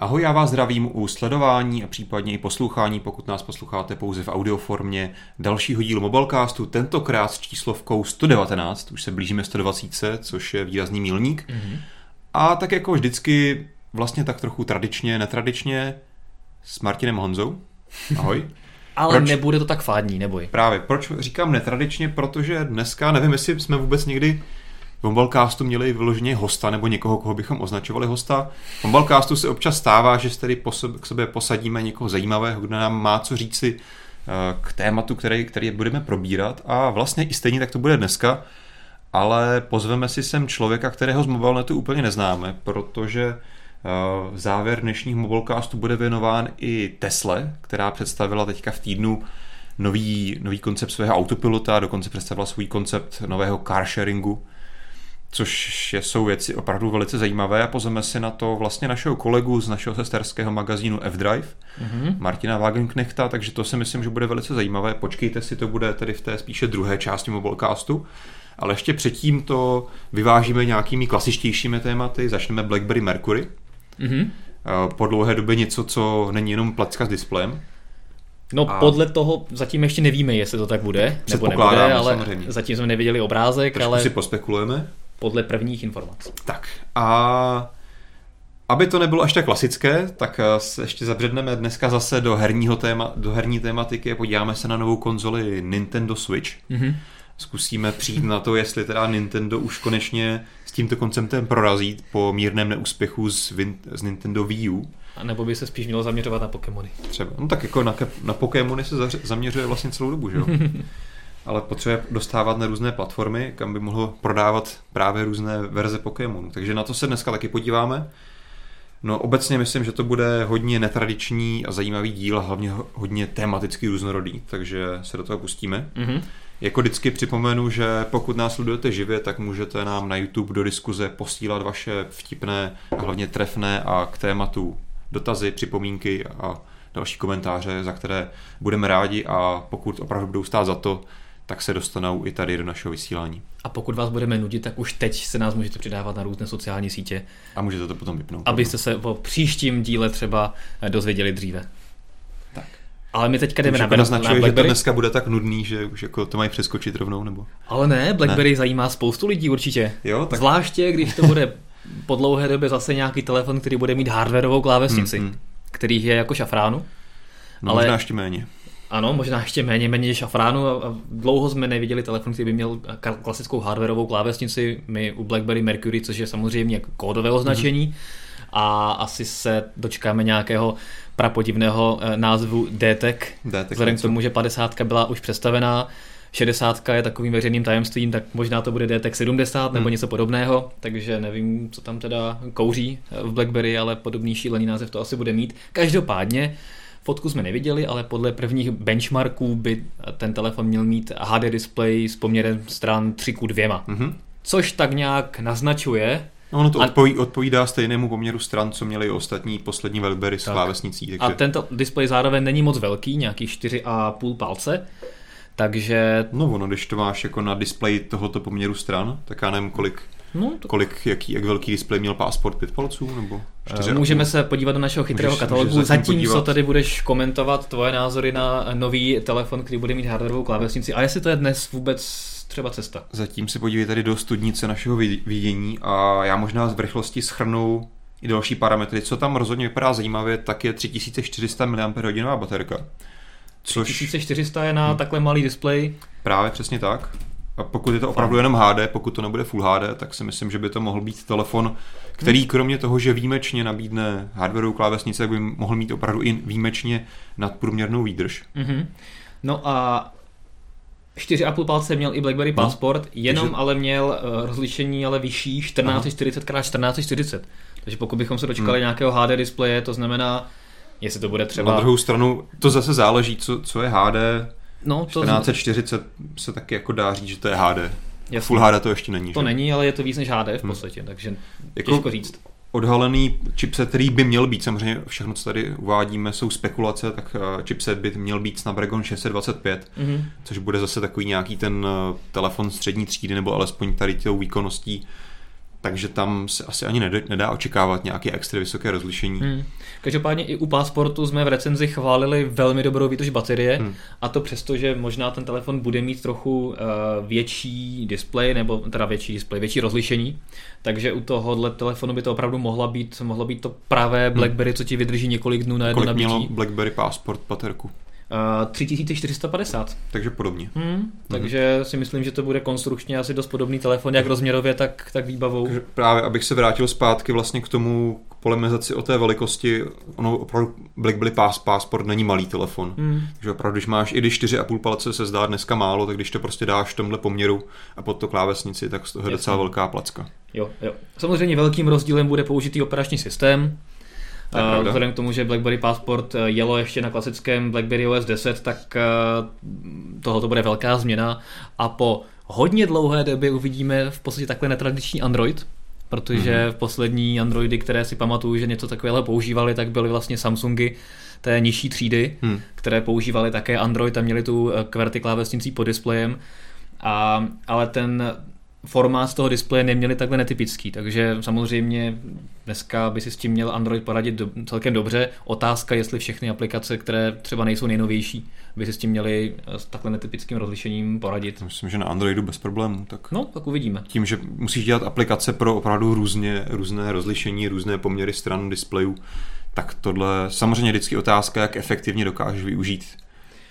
Ahoj, já vás zdravím u sledování a případně i poslouchání, pokud nás posloucháte pouze v audioformě dalšího dílu Mobilecastu, tentokrát s číslovkou 119, už se blížíme 120, což je výrazný milník. Mm-hmm. A tak jako vždycky, vlastně tak trochu tradičně, netradičně, s Martinem Honzou. Ahoj. Ale proč? nebude to tak fádní, neboj. Právě, proč říkám netradičně, protože dneska, nevím, jestli jsme vůbec někdy v Mobilecastu měli vyloženě hosta nebo někoho, koho bychom označovali hosta. V Mobilecastu se občas stává, že tedy k sobě posadíme někoho zajímavého, kdo nám má co říci eh, k tématu, který, který budeme probírat a vlastně i stejně tak to bude dneska, ale pozveme si sem člověka, kterého z Mobilenetu úplně neznáme, protože eh, závěr dnešních Mobilecastu bude věnován i Tesle, která představila teďka v týdnu nový, nový koncept svého autopilota, dokonce představila svůj koncept nového car sharingu, což jsou věci opravdu velice zajímavé a pozveme si na to vlastně našeho kolegu z našeho sesterského magazínu F-Drive, mm-hmm. Martina Wagenknechta, takže to si myslím, že bude velice zajímavé. Počkejte si, to bude tedy v té spíše druhé části Mobilecastu. Ale ještě předtím to vyvážíme nějakými klasičtějšími tématy. Začneme BlackBerry Mercury. Mm-hmm. Po dlouhé době něco, co není jenom placka s displejem. No a... podle toho zatím ještě nevíme, jestli to tak bude, nebo nebude, ale samozřejmě. zatím jsme neviděli obrázek, Trošku ale... si pospekulujeme podle prvních informací. Tak a aby to nebylo až tak klasické, tak eh, se ještě zabředneme dneska zase do herního téma, do herní tématiky a podíváme se na novou konzoli Nintendo Switch. Mm-hmm. Zkusíme přijít na to, jestli teda Nintendo už konečně s tímto konceptem prorazí po mírném neúspěchu z, z Nintendo Wii U. A nebo by se spíš mělo zaměřovat na Pokémony. Třeba. No tak jako na, na Pokémony se zaměřuje vlastně celou dobu, že jo? ale potřebuje dostávat na různé platformy, kam by mohl prodávat právě různé verze Pokémonů. Takže na to se dneska taky podíváme. No obecně myslím, že to bude hodně netradiční a zajímavý díl a hlavně hodně tematicky různorodý, takže se do toho pustíme. Mm-hmm. Jako vždycky připomenu, že pokud nás sledujete živě, tak můžete nám na YouTube do diskuze posílat vaše vtipné a hlavně trefné a k tématu dotazy, připomínky a další komentáře, za které budeme rádi a pokud opravdu budou stát za to, tak se dostanou i tady do našeho vysílání. A pokud vás budeme nudit, tak už teď se nás můžete přidávat na různé sociální sítě. A můžete to potom vypnout. Abyste se o příštím díle třeba dozvěděli dříve. Tak. Ale my teďka jdeme už na, jako naznačuje, na Blackberry. že to dneska bude tak nudný, že už jako to mají přeskočit rovnou, nebo? Ale ne, Blackberry ne. zajímá spoustu lidí určitě. Jo, tak... Zvláště, když to bude po dlouhé době zase nějaký telefon, který bude mít hardwareovou klávesnici, hmm, hmm. který je jako šafránu. No, ale... možná ještě méně. Ano, možná ještě méně méně šafránu a dlouho jsme neviděli telefon, který by měl klasickou hardwareovou klávesnici, my u BlackBerry Mercury, což je samozřejmě kódové označení mm-hmm. a asi se dočkáme nějakého prapodivného eh, názvu DTEC, DTEC vzhledem k tomu, že 50 byla už představená, 60 je takovým veřejným tajemstvím, tak možná to bude DTEC 70 nebo hmm. něco podobného, takže nevím, co tam teda kouří v BlackBerry, ale podobný šílený název to asi bude mít. Každopádně Fotku jsme neviděli, ale podle prvních benchmarků by ten telefon měl mít HD display s poměrem stran 3 k 2. Mm-hmm. Což tak nějak naznačuje, No, ono to odpoví, odpovídá stejnému poměru stran, co měli ostatní poslední Velbery s klávesnicí. Takže... A tento displej zároveň není moc velký, nějaký 4,5 palce, takže... No ono, když to máš jako na displeji tohoto poměru stran, tak já nevím, kolik No, to... Kolik, jaký, jak velký displej měl Passport 5 palců? Nebo 4 Můžeme se podívat do našeho chytrého můžeš, katalogu. Můžeš Zatímco co tady budeš komentovat tvoje názory na nový telefon, který bude mít hardwareovou klávesnici. A jestli to je dnes vůbec třeba cesta? Zatím se podívej tady do studnice našeho vidění a já možná z rychlosti schrnu i další parametry. Co tam rozhodně vypadá zajímavě, tak je 3400 mAh baterka. Což... 3400 je na hmm. takhle malý displej. Právě přesně tak. A pokud je to opravdu jenom HD, pokud to nebude Full HD, tak si myslím, že by to mohl být telefon, který hmm. kromě toho, že výjimečně nabídne hardwareovou klávesnici, by mohl mít opravdu i výjimečně nadprůměrnou výdrž. Mm-hmm. No a 4,5 palce měl i BlackBerry no, Passport, jenom takže... ale měl uh, rozlišení ale vyšší 1440 x 1440. Takže pokud bychom se dočkali hmm. nějakého HD displeje, to znamená, jestli to bude třeba... Na druhou stranu, to zase záleží, co, co je HD, No, to 1440 se taky jako dá říct, že to je HD. Jasný. Full HD to ještě není. To že? není, ale je to víc než HD v hmm. podstatě, hmm. takže jako těžko říct. Odhalený chipset, který by měl být, samozřejmě všechno, co tady uvádíme, jsou spekulace, tak eh, chipset by měl být Snapdragon 625, mm-hmm. což bude zase takový nějaký ten eh, telefon střední třídy, nebo alespoň tady tou výkonností takže tam se asi ani nedá, nedá očekávat nějaké extra vysoké rozlišení. Hmm. Každopádně i u Passportu jsme v recenzi chválili velmi dobrou výdrž baterie hmm. a to přesto, že možná ten telefon bude mít trochu uh, větší displej, nebo teda větší displej, větší rozlišení, takže u tohohle telefonu by to opravdu mohla být, mohlo být to pravé hmm. BlackBerry, co ti vydrží několik dnů na jedno Kolik mělo BlackBerry Passport baterku? Uh, 3450. Takže podobně. Hmm, mm. Takže si myslím, že to bude konstrukčně asi dost podobný telefon, jak rozměrově, tak, tak výbavou. Takže právě, abych se vrátil zpátky vlastně k tomu k polemizaci o té velikosti, ono opravdu BlackBerry Pass, Passport není malý telefon. Mm. Takže opravdu, když máš, i když 4,5 palce se zdá dneska málo, tak když to prostě dáš v tomhle poměru a pod to klávesnici, tak to je docela velká placka. Jo, jo. Samozřejmě velkým rozdílem bude použitý operační systém, Uh, vzhledem k tomu, že BlackBerry Passport eh, jelo ještě na klasickém BlackBerry OS 10, tak uh, tohle bude velká změna a po hodně dlouhé době uvidíme v podstatě takhle netradiční Android, protože mm-hmm. v poslední Androidy, které si pamatuju, že něco takového používali, tak byly vlastně Samsungy té nižší třídy, hmm. které používali také Android a měli tu QWERTY klávesnicí pod displejem. A, ale ten formát z toho displeje neměli takhle netypický, takže samozřejmě dneska by si s tím měl Android poradit do, celkem dobře. Otázka, jestli všechny aplikace, které třeba nejsou nejnovější, by si s tím měli s takhle netypickým rozlišením poradit. Myslím, že na Androidu bez problémů. Tak no, tak uvidíme. Tím, že musíš dělat aplikace pro opravdu různě, různé rozlišení, různé poměry stran displejů, tak tohle samozřejmě vždycky otázka, jak efektivně dokážeš využít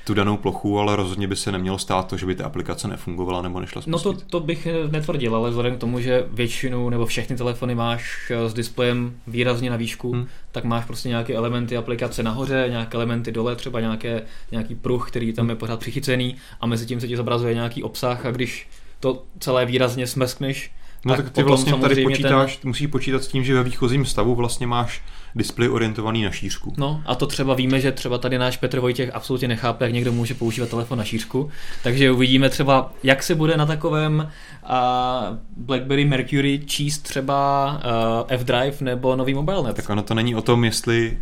tu danou plochu, ale rozhodně by se nemělo stát to, že by ta aplikace nefungovala nebo nešla spustit. No to, to bych netvrdil, ale vzhledem k tomu, že většinu nebo všechny telefony máš eh, s displejem výrazně na výšku, hmm. tak máš prostě nějaké elementy aplikace nahoře, nějaké elementy dole, třeba nějaké, nějaký pruh, který tam je pořád přichycený a mezi tím se ti zobrazuje nějaký obsah a když to celé výrazně smeskneš, No tak, tak ty vlastně tady počítáš, ten... musí počítat s tím, že ve výchozím stavu vlastně máš displej orientovaný na šířku. No a to třeba víme, že třeba tady náš Petr Vojtěch absolutně nechápe, jak někdo může používat telefon na šířku, takže uvidíme třeba, jak se bude na takovém uh, BlackBerry Mercury číst třeba uh, F-Drive nebo nový MobileNet. Tak ono to není o tom, jestli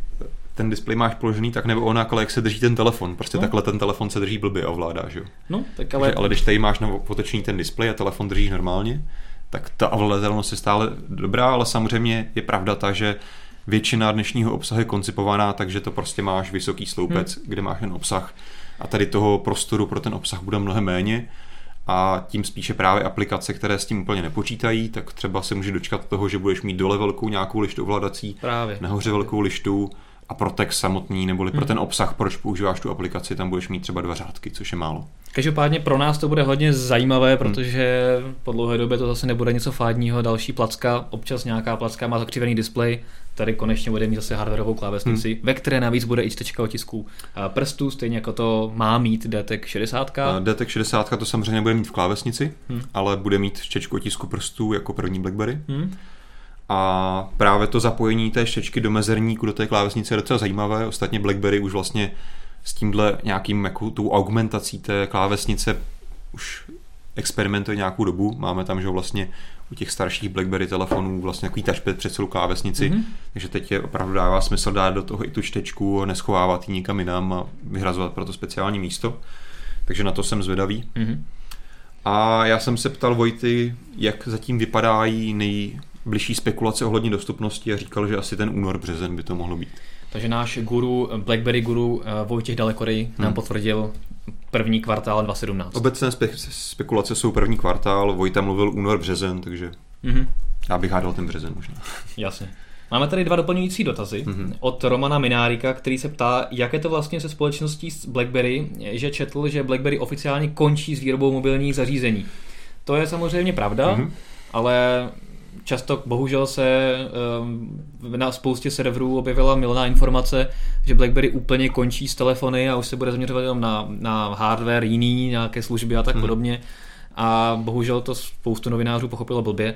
ten displej máš položený tak nebo ona, ale jak se drží ten telefon. Prostě no. takhle ten telefon se drží blbě a ovládá, že jo? No, tak ale... Takže, ale když tady máš na potočný ten displej a telefon drží normálně, tak ta ovladatelnost je stále dobrá, ale samozřejmě je pravda ta, že většina dnešního obsahu je koncipovaná, takže to prostě máš vysoký sloupec, hmm. kde máš ten obsah a tady toho prostoru pro ten obsah bude mnohem méně a tím spíše právě aplikace, které s tím úplně nepočítají, tak třeba se může dočkat toho, že budeš mít dole velkou nějakou lištu ovladací, právě, nahoře velkou lištu a pro text samotný, neboli hmm. pro ten obsah, proč používáš tu aplikaci, tam budeš mít třeba dva řádky, což je málo. Každopádně pro nás to bude hodně zajímavé, hmm. protože po dlouhé době to zase nebude něco fádního, další placka, občas nějaká placka má zakřivený displej, tady konečně bude mít zase hardwareovou klávesnici, hmm. ve které navíc bude i čtečka otisků prstů, stejně jako to má mít DTEC 60. DTEC 60 to samozřejmě bude mít v klávesnici, hmm. ale bude mít čtečku otisku prstů jako první BlackBerry. Hmm. A právě to zapojení té štěčky do mezerníku, do té klávesnice je docela zajímavé. Ostatně BlackBerry už vlastně s tímhle nějakým jako tou augmentací té klávesnice už experimentuje nějakou dobu. Máme tam, že vlastně u těch starších BlackBerry telefonů vlastně takový touchpad před celou klávesnici, mm-hmm. takže teď je opravdu dává smysl dát do toho i tu čtečku, neschovávat ji nikam jinam a vyhrazovat pro to speciální místo. Takže na to jsem zvědavý. Mm-hmm. A já jsem se ptal Vojty, jak zatím vypadají nejbližší spekulace ohledně dostupnosti a říkal, že asi ten únor, březen by to mohlo být. Takže náš guru, BlackBerry guru eh, Vojtěch Dalekory nám hmm. potvrdil první kvartál 2017. Obecné spe- spekulace jsou první kvartál, Vojta mluvil únor, březen, takže mm-hmm. já bych hádal ten březen možná. Jasně. Máme tady dva doplňující dotazy mm-hmm. od Romana Minárika, který se ptá, jak je to vlastně se společností BlackBerry, že četl, že BlackBerry oficiálně končí s výrobou mobilních zařízení. To je samozřejmě pravda, mm-hmm. ale často bohužel se um, na spoustě serverů objevila milná informace, že BlackBerry úplně končí s telefony a už se bude zaměřovat jenom na, na hardware jiný, nějaké služby a tak hmm. podobně. A bohužel to spoustu novinářů pochopilo blbě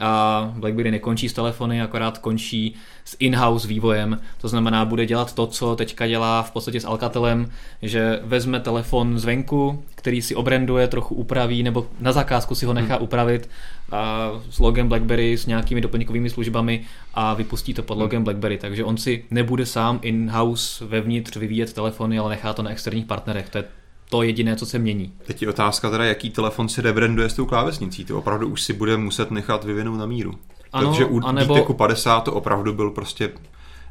a BlackBerry nekončí s telefony, akorát končí s in-house vývojem. To znamená, bude dělat to, co teďka dělá v podstatě s Alcatelem, že vezme telefon zvenku, který si obranduje, trochu upraví, nebo na zakázku si ho nechá hmm. upravit a s logem BlackBerry s nějakými doplňkovými službami a vypustí to pod logem hmm. BlackBerry. Takže on si nebude sám in-house vevnitř vyvíjet telefony, ale nechá to na externích partnerech. To je to jediné, co se mění. Teď je otázka teda, jaký telefon si rebranduje s tou klávesnicí. To opravdu už si bude muset nechat vyvinout na míru. Ano, Protože u anebo- DTECu 50 to opravdu byl prostě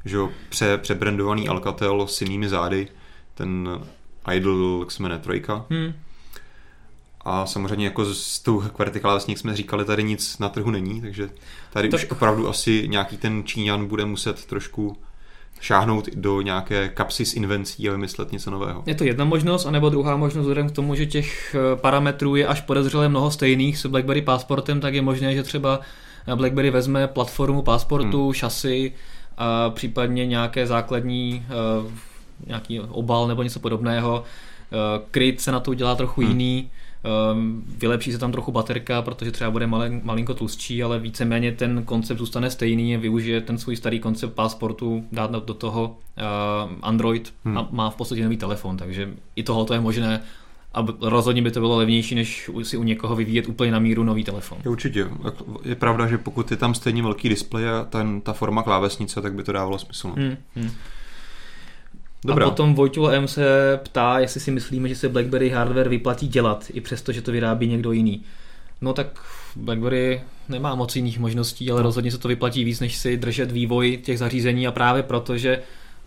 že jo, pře, přebrandovaný Alcatel s jinými zády. Ten Idol, jmenuje, trojka. Hmm. A samozřejmě jako s tou QWERTY klávesní, jak jsme říkali, tady nic na trhu není, takže tady Tak- už opravdu asi nějaký ten Číňan bude muset trošku šáhnout do nějaké kapsy s invencí a vymyslet něco nového. Je to jedna možnost, anebo druhá možnost, vzhledem k tomu, že těch eh, parametrů je až podezřelé mnoho stejných s BlackBerry Passportem, tak je možné, že třeba eh, BlackBerry vezme platformu Passportu, hmm. šasy a případně nějaké základní eh, nějaký obal nebo něco podobného. Kryt se na to udělá trochu hmm. jiný, vylepší se tam trochu baterka, protože třeba bude malin, malinko tlustší, ale víceméně ten koncept zůstane stejný, využije ten svůj starý koncept Passportu, dát do toho eh, Android Hmm. a má v podstatě nový telefon, takže i tohle je možné a rozhodně by to bylo levnější, než si u někoho vyvíjet úplně na míru nový telefon. Je určitě. Je pravda, že pokud je tam stejně velký displej a ten, ta forma klávesnice, tak by to dávalo smysl. no. Hmm, hmm. Dobrá. A potom Vojtilo M se ptá, jestli si myslíme, že se BlackBerry hardware vyplatí dělat, i přesto, že to vyrábí někdo jiný. No tak BlackBerry nemá moc jiných možností, ale rozhodně se to vyplatí víc, než si držet vývoj těch zařízení a právě proto, že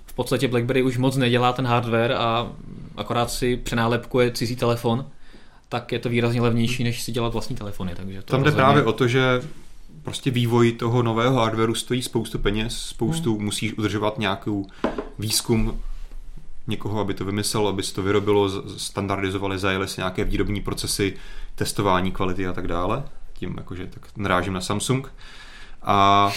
v podstatě BlackBerry už moc nedělá ten hardware a akorát si přenálepkuje cizí telefon, tak je to výrazně levnější, než si dělat vlastní telefony. Takže to Tam jde rozhodně- právě o to, že prostě vývoj toho nového hardwareu stojí spoustu peněz, spoustu Hmm. musíš udržovat nějakou výzkum někoho, aby to vymyslel, aby se to vyrobilo, standardizovali, zajeli si nějaké výrobní procesy, testování kvality a tak dále. Tím jakože tak narážím na Samsung. A,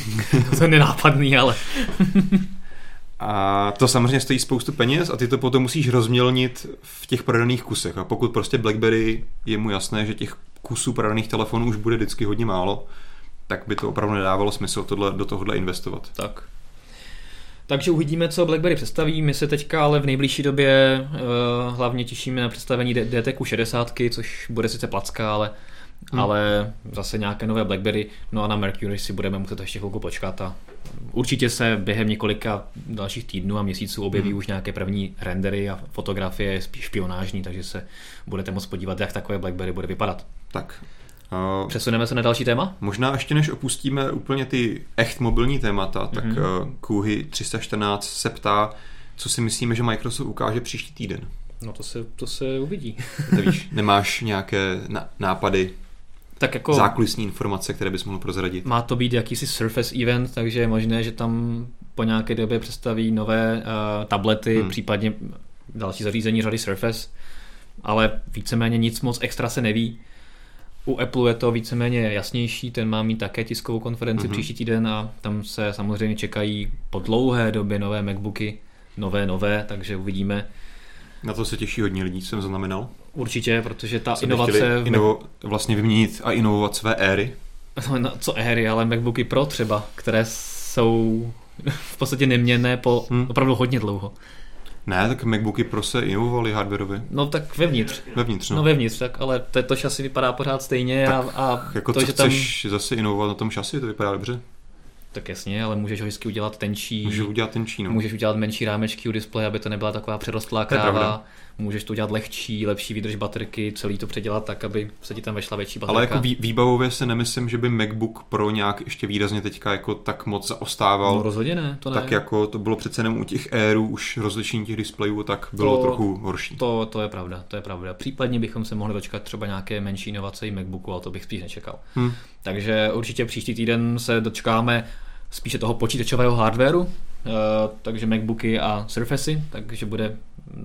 To je nenápadný, ale a to samozřejmě stojí spoustu peněz a ty to potom musíš rozmělnit v těch prodaných kusech. A pokud prostě BlackBerry je mu jasné, že těch kusů prodaných telefonů už bude vždycky hodně málo, tak by to opravdu nedávalo smysl tohle, do tohohle investovat. Tak. Takže uvidíme, co BlackBerry představí. My se teďka ale v nejbližší době uh, hlavně těšíme na představení DTQ 60, což bude sice placka, ale, Hmm. ale zase nějaké nové BlackBerry. No a na Mercury si budeme muset ještě chvilku počkat a určitě se během několika dalších týdnů a měsíců objeví hmm. už nějaké první rendery a fotografie spíš špionážní, takže se budete moct podívat, jak takové BlackBerry bude vypadat. Tak. Přesuneme se na další téma? možná ještě než opustíme úplně ty echt mobilní témata, tak Mhm. uh, Kuhy 314 se ptá, co si myslíme, že Microsoft ukáže příští týden. No to se, to se uvidí. Nevíš, nemáš nějaké nápady, tak jako... zákulisní informace, které bys mohl prozradit? Má to být jakýsi Surface event, takže je možné, že tam po nějaké době představí nové uh, tablety, hmm. případně další zařízení řady Surface, ale víceméně nic moc extra se neví. U Apple je to víceméně jasnější, ten má mít také tiskovou konferenci Mhm. mm-hmm. příští týden a tam se samozřejmě čekají po dlouhé době nové MacBooky, nové, nové, takže uvidíme. Na to se těší hodně lidí, jsem zaznamenal. Určitě, protože ta by inovace... v inovo, vlastně vyměnit a inovovat své éry. No, no, co éry, ale MacBooky Pro třeba, které jsou v podstatě neměnné po hmm. opravdu hodně dlouho. Ne, tak MacBooky Pro se inovovaly hardwareově. No tak vevnitř. Vevnitř, No, no. no vevnitř, tak, ale to, to šasy vypadá pořád stejně a, a Jako to, co že tam... chceš zase inovovat na tom šasi, to vypadá dobře. Tak jasně, ale můžeš ho vždycky udělat tenčí, Můžeš udělat ten číno. můžeš udělat menší rámečky u displeje, aby to nebyla taková přerostlá kráva. Můžeš to udělat lehčí, lepší výdrž baterky, celý to předělat tak, aby se ti tam vešla větší baterka. Ale jako vý, výbavově se nemyslím, že by MacBook Pro nějak ještě výrazně teďka jako tak moc zaostával. No rozhodně ne, to ne. tak jako to bylo přece jenom u těch Airů už rozlišení těch displejů, tak bylo To- trochu horší. To, to je pravda, to je pravda. Případně bychom se mohli dočkat třeba nějaké menší inovace i Macbooku, ale to bych spíš nečekal. Hm. Takže určitě příští týden se dočkáme spíše toho počítačového hardwareu, eh, takže Macbooky a Surfacey, takže bude,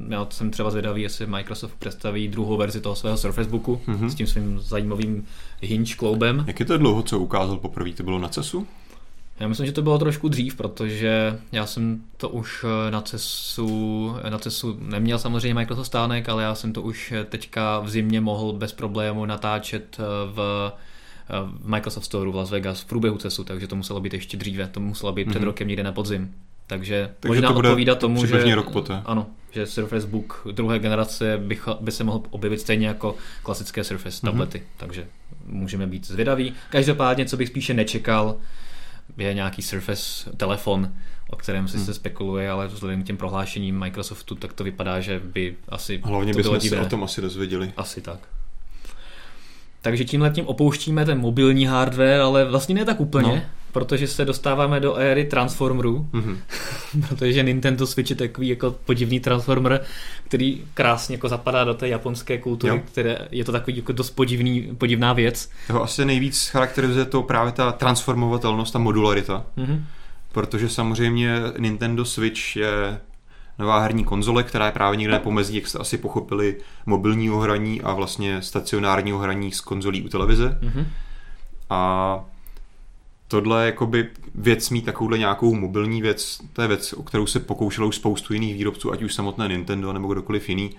já jsem třeba zvědavý, jestli Microsoft představí druhou verzi toho svého Surface Booku Mhm. s tím svým zajímavým hinge kloubem. Jak je to dlouho, co ukázal poprvé? To bylo na CESu? Já myslím, že to bylo trošku dřív, protože já jsem to už eh, na CESu, na CESu neměl samozřejmě Microsoft stánek, ale já jsem to už eh, teďka v zimě mohl bez problému natáčet eh, v eh, v Microsoft Store v Las Vegas v průběhu CESu, takže to muselo být ještě dříve, to muselo být před Mhm. rokem někde na podzim. Takže, Takže možná to bude odpovídá tomu, že, rok poté. ano, že Surface Book druhé generace by, by se mohl objevit stejně jako klasické Surface Mhm. tablety, takže můžeme být zvědaví. Každopádně, co bych spíše nečekal, je nějaký Surface telefon. o kterém si hmm. se spekuluje, ale vzhledem k těm prohlášením Microsoftu, tak to vypadá, že by asi Hlavně to bychom se o tom asi dozvěděli. Asi tak. Takže tímhle tím opouštíme ten mobilní hardware, ale vlastně ne tak úplně. No protože se dostáváme do éry Transformerů, mm-hmm. protože Nintendo Switch je takový jako podivný Transformer, který krásně jako zapadá do té japonské kultury, jo. které je to takový jako dost podivný, podivná věc. Toho asi nejvíc charakterizuje to právě ta transformovatelnost a modularita, mm-hmm. protože samozřejmě Nintendo Switch je nová herní konzole, která je právě někde pomezí, jak jste asi pochopili, mobilního hraní a vlastně stacionárního hraní s konzolí u televize. Mm-hmm. A tohle jakoby věc mít takovouhle nějakou mobilní věc, to je věc, o kterou se pokoušelo už spoustu jiných výrobců, ať už samotné Nintendo nebo kdokoliv jiný.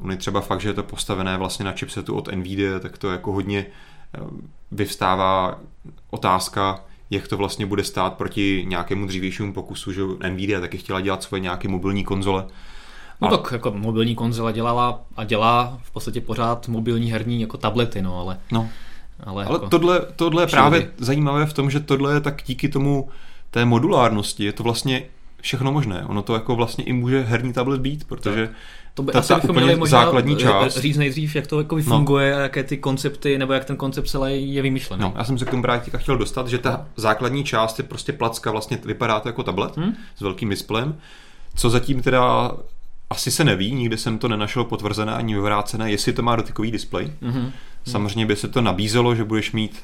On je třeba fakt, že je to postavené vlastně na chipsetu od Nvidia, tak to jako hodně eh, vyvstává otázka, jak to vlastně bude stát proti nějakému dřívějšímu pokusu, že Nvidia taky chtěla dělat svoje nějaké mobilní konzole. No tak jako mobilní konzole dělala a dělá v podstatě pořád mobilní herní jako tablety, no ale... No ale, ale jako tohle, tohle je právě zajímavé v tom, že tohle je tak díky tomu té modulárnosti, je to vlastně všechno možné. Ono to jako vlastně i může herní tablet být, protože tak. To by ta, asi ta bychom měli možná základní část. říct nejdřív, jak to jako funguje no. a jaké ty koncepty, nebo jak ten koncept celý je vymyšlený. No, já jsem se k tomu právě chtěl dostat, že ta základní část je prostě placka, vlastně vypadá to jako tablet hmm? s velkým displejem, co zatím teda asi se neví, nikdy jsem to nenašel potvrzené ani vyvrácené, jestli to má dotykový displej. Mm-hmm. Samozřejmě by se to nabízelo, že budeš mít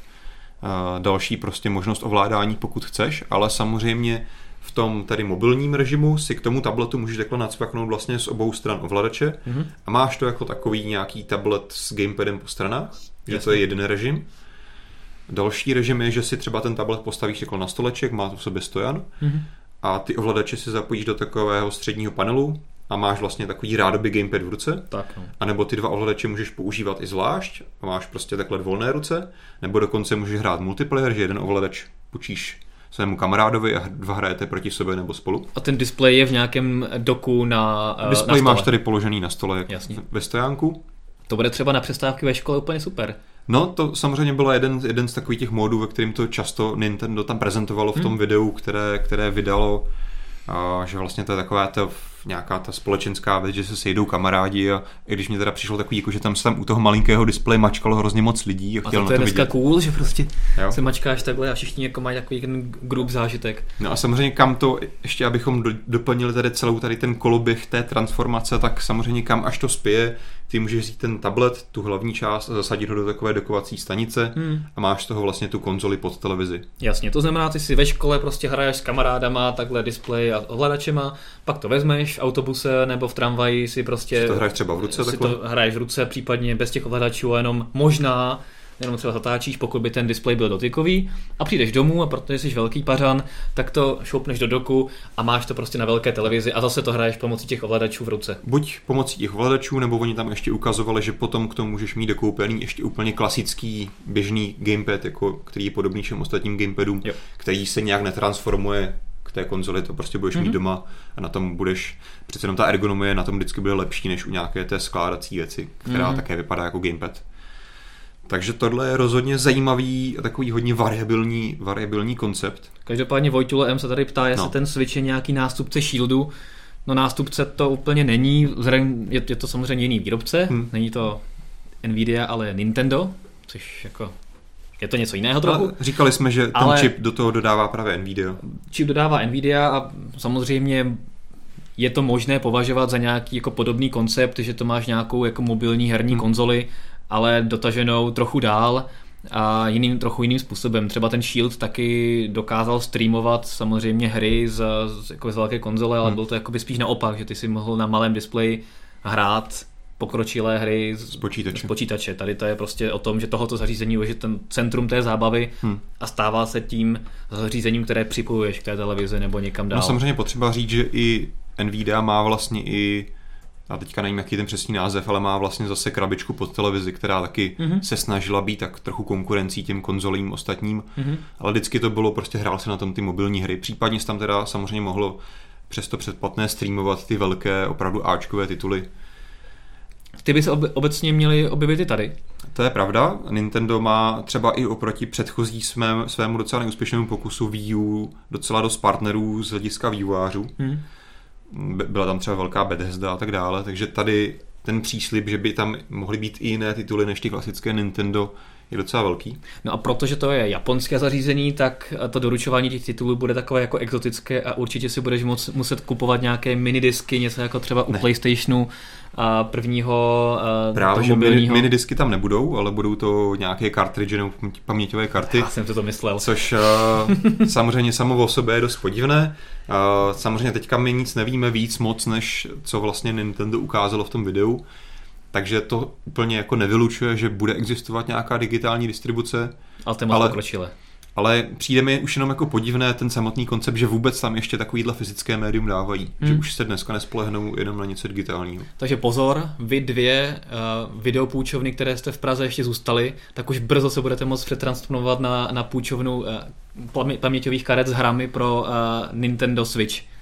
uh, další prostě možnost ovládání, pokud chceš, ale samozřejmě v tom tady mobilním režimu si k tomu tabletu můžeš takhle nacvaknout vlastně z obou stran ovladače mm-hmm. a máš to jako takový nějaký tablet s gamepadem po stranách, že Jasně. to je jeden režim. Další režim je, že si třeba ten tablet postavíš takhle na stoleček, má to v sobě stojan mm-hmm. a ty ovladače si zapojíš do takového středního panelu, a máš vlastně takový rádoby gamepad v ruce, tak, no. a nebo ty dva ovladače můžeš používat i zvlášť a máš prostě takhle volné ruce, nebo dokonce můžeš hrát multiplayer, že jeden ovladač počíš svému kamarádovi a dva hrajete proti sobě nebo spolu. A ten displej je v nějakém doku na uh, Displej na máš tady položený na stole jak Jasně. ve stojánku. To bude třeba na přestávky ve škole úplně super. No, to samozřejmě byl jeden, jeden z takových těch módů, ve kterým to často Nintendo tam prezentovalo v tom hmm. videu, které, které vydalo, a, že vlastně to je takové to nějaká ta společenská věc, že se sejdou kamarádi a i když mě teda přišlo takový, jako, že tam se tam u toho malinkého displeje mačkalo hrozně moc lidí a chtěl a to, to je to dneska vidět. cool, že prostě jo. se mačkáš takhle a všichni jako mají takový ten grup zážitek. No a samozřejmě kam to, ještě abychom do, doplnili tady celou tady ten koloběh té transformace, tak samozřejmě kam až to spěje, ty můžeš vzít ten tablet, tu hlavní část a zasadit ho do takové dokovací stanice hmm. a máš z toho vlastně tu konzoli pod televizi. Jasně, to znamená, ty si ve škole prostě hraješ s kamarádama, takhle displej a ovladačema, pak to vezmeš v autobuse nebo v tramvaji si prostě... Si to hraješ třeba v ruce si takhle? to hraješ v ruce, případně bez těch ovladačů a jenom možná jenom třeba zatáčíš, pokud by ten displej byl dotykový a přijdeš domů a protože jsi velký pařan, tak to šoupneš do doku a máš to prostě na velké televizi a zase to hraješ pomocí těch ovladačů v ruce. Buď pomocí těch ovladačů, nebo oni tam ještě ukazovali, že potom k tomu můžeš mít dokoupený ještě úplně klasický běžný gamepad, jako, který je podobný všem ostatním gamepadům, jo. který se nějak netransformuje k té konzoli, to prostě budeš mm-hmm. mít mhm. doma a na tom budeš, přece jenom ta ergonomie na tom vždycky bude lepší než u nějaké té skládací věci, která mm-hmm. také vypadá jako gamepad. Takže tohle je rozhodně zajímavý a takový hodně variabilní, variabilní koncept. Každopádně Vojtule M se tady ptá, jestli no. ten Switch je nějaký nástupce Shieldu. No nástupce to úplně není, je, je to samozřejmě jiný výrobce, hmm. není to Nvidia, ale Nintendo, což jako je to něco jiného trochu. A říkali jsme, že ten ale čip do toho dodává právě Nvidia. Čip dodává Nvidia a samozřejmě je to možné považovat za nějaký jako podobný koncept, že to máš nějakou jako mobilní herní hmm. konzoli, ale dotaženou trochu dál a jiným, trochu jiným způsobem. Třeba ten Shield taky dokázal streamovat samozřejmě hry z, z, jako z velké konzole, ale hmm. bylo to jako spíš naopak, že ty si mohl na malém displeji hrát pokročilé hry z, z, počítače. z počítače. Tady to je prostě o tom, že tohoto zařízení je ten centrum té zábavy hmm. a stává se tím zařízením, které připojuješ k té televizi nebo někam dál. No samozřejmě potřeba říct, že i Nvidia má vlastně i a teďka nevím, jaký ten přesný název, ale má vlastně zase krabičku pod televizi, která taky mm-hmm. se snažila být tak trochu konkurencí těm konzolím ostatním, mm-hmm. ale vždycky to bylo prostě hrál se na tom ty mobilní hry. Případně se tam teda samozřejmě mohlo přesto předplatné streamovat ty velké, opravdu Ačkové tituly. Ty by se obecně měly objevit i tady. To je pravda. Nintendo má třeba i oproti předchozí svém, svému docela neúspěšnému pokusu Wii U docela dost partnerů z hlediska vývojářů. Hmm. Byla tam třeba velká Bethesda a tak dále, takže tady ten příslip, že by tam mohly být i jiné tituly než ty klasické Nintendo, je docela velký. No a protože to je japonské zařízení, tak to doručování těch titulů bude takové jako exotické a určitě si budeš moc, muset kupovat nějaké minidisky, něco jako třeba u ne. PlayStationu a prvního Právě, že mini, minidisky tam nebudou, ale budou to nějaké kartridže nebo paměťové karty. Já jsem to, to myslel. Což uh, samozřejmě samo o sobě je dost podivné. Uh, samozřejmě teďka my nic nevíme víc moc, než co vlastně Nintendo ukázalo v tom videu takže to úplně jako nevylučuje, že bude existovat nějaká digitální distribuce. Ale to je ale, pokročilé. Ale přijde mi už jenom jako podivné ten samotný koncept, že vůbec tam ještě takovýhle fyzické médium dávají. Hmm. Že už se dneska nespolehnou jenom na něco digitálního. Takže pozor, vy dvě uh, videopůjčovny, které jste v Praze ještě zůstaly, tak už brzo se budete moct přetransformovat na, na půjčovnu uh, paměťových karet s hrami pro uh, Nintendo Switch.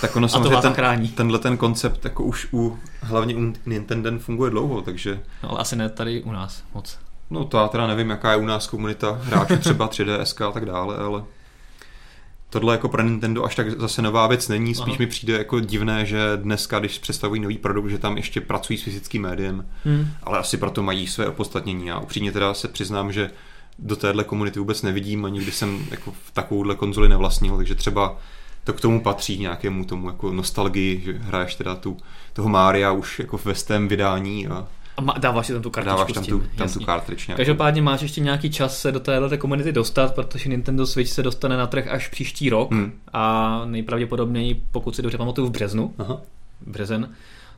Tak ono samozřejmě ten, tenhle ten koncept jako už u, hlavně u Nintendo funguje dlouho, takže... No ale asi ne tady u nás moc. No to já teda nevím, jaká je u nás komunita hráčů, třeba 3DS a tak dále, ale tohle jako pro Nintendo až tak zase nová věc není, spíš Aha. mi přijde jako divné, že dneska, když představují nový produkt, že tam ještě pracují s fyzickým médiem, hmm. ale asi proto mají své opodstatnění. Já upřímně teda se přiznám, že do téhle komunity vůbec nevidím a nikdy jsem jako v takovouhle konzoli nevlastnil, takže třeba to k tomu patří nějakému tomu jako nostalgii, že hraješ teda tu, toho Mária už jako ve stém vydání a a dáváš si tam tu kartičku Dáváš tam tu, tam tu cartridge Každopádně máš ještě nějaký čas se do této komunity dostat, protože Nintendo Switch se dostane na trh až příští rok hmm. a nejpravděpodobněji, pokud si dobře pamatuju, v březnu. Aha. Březen.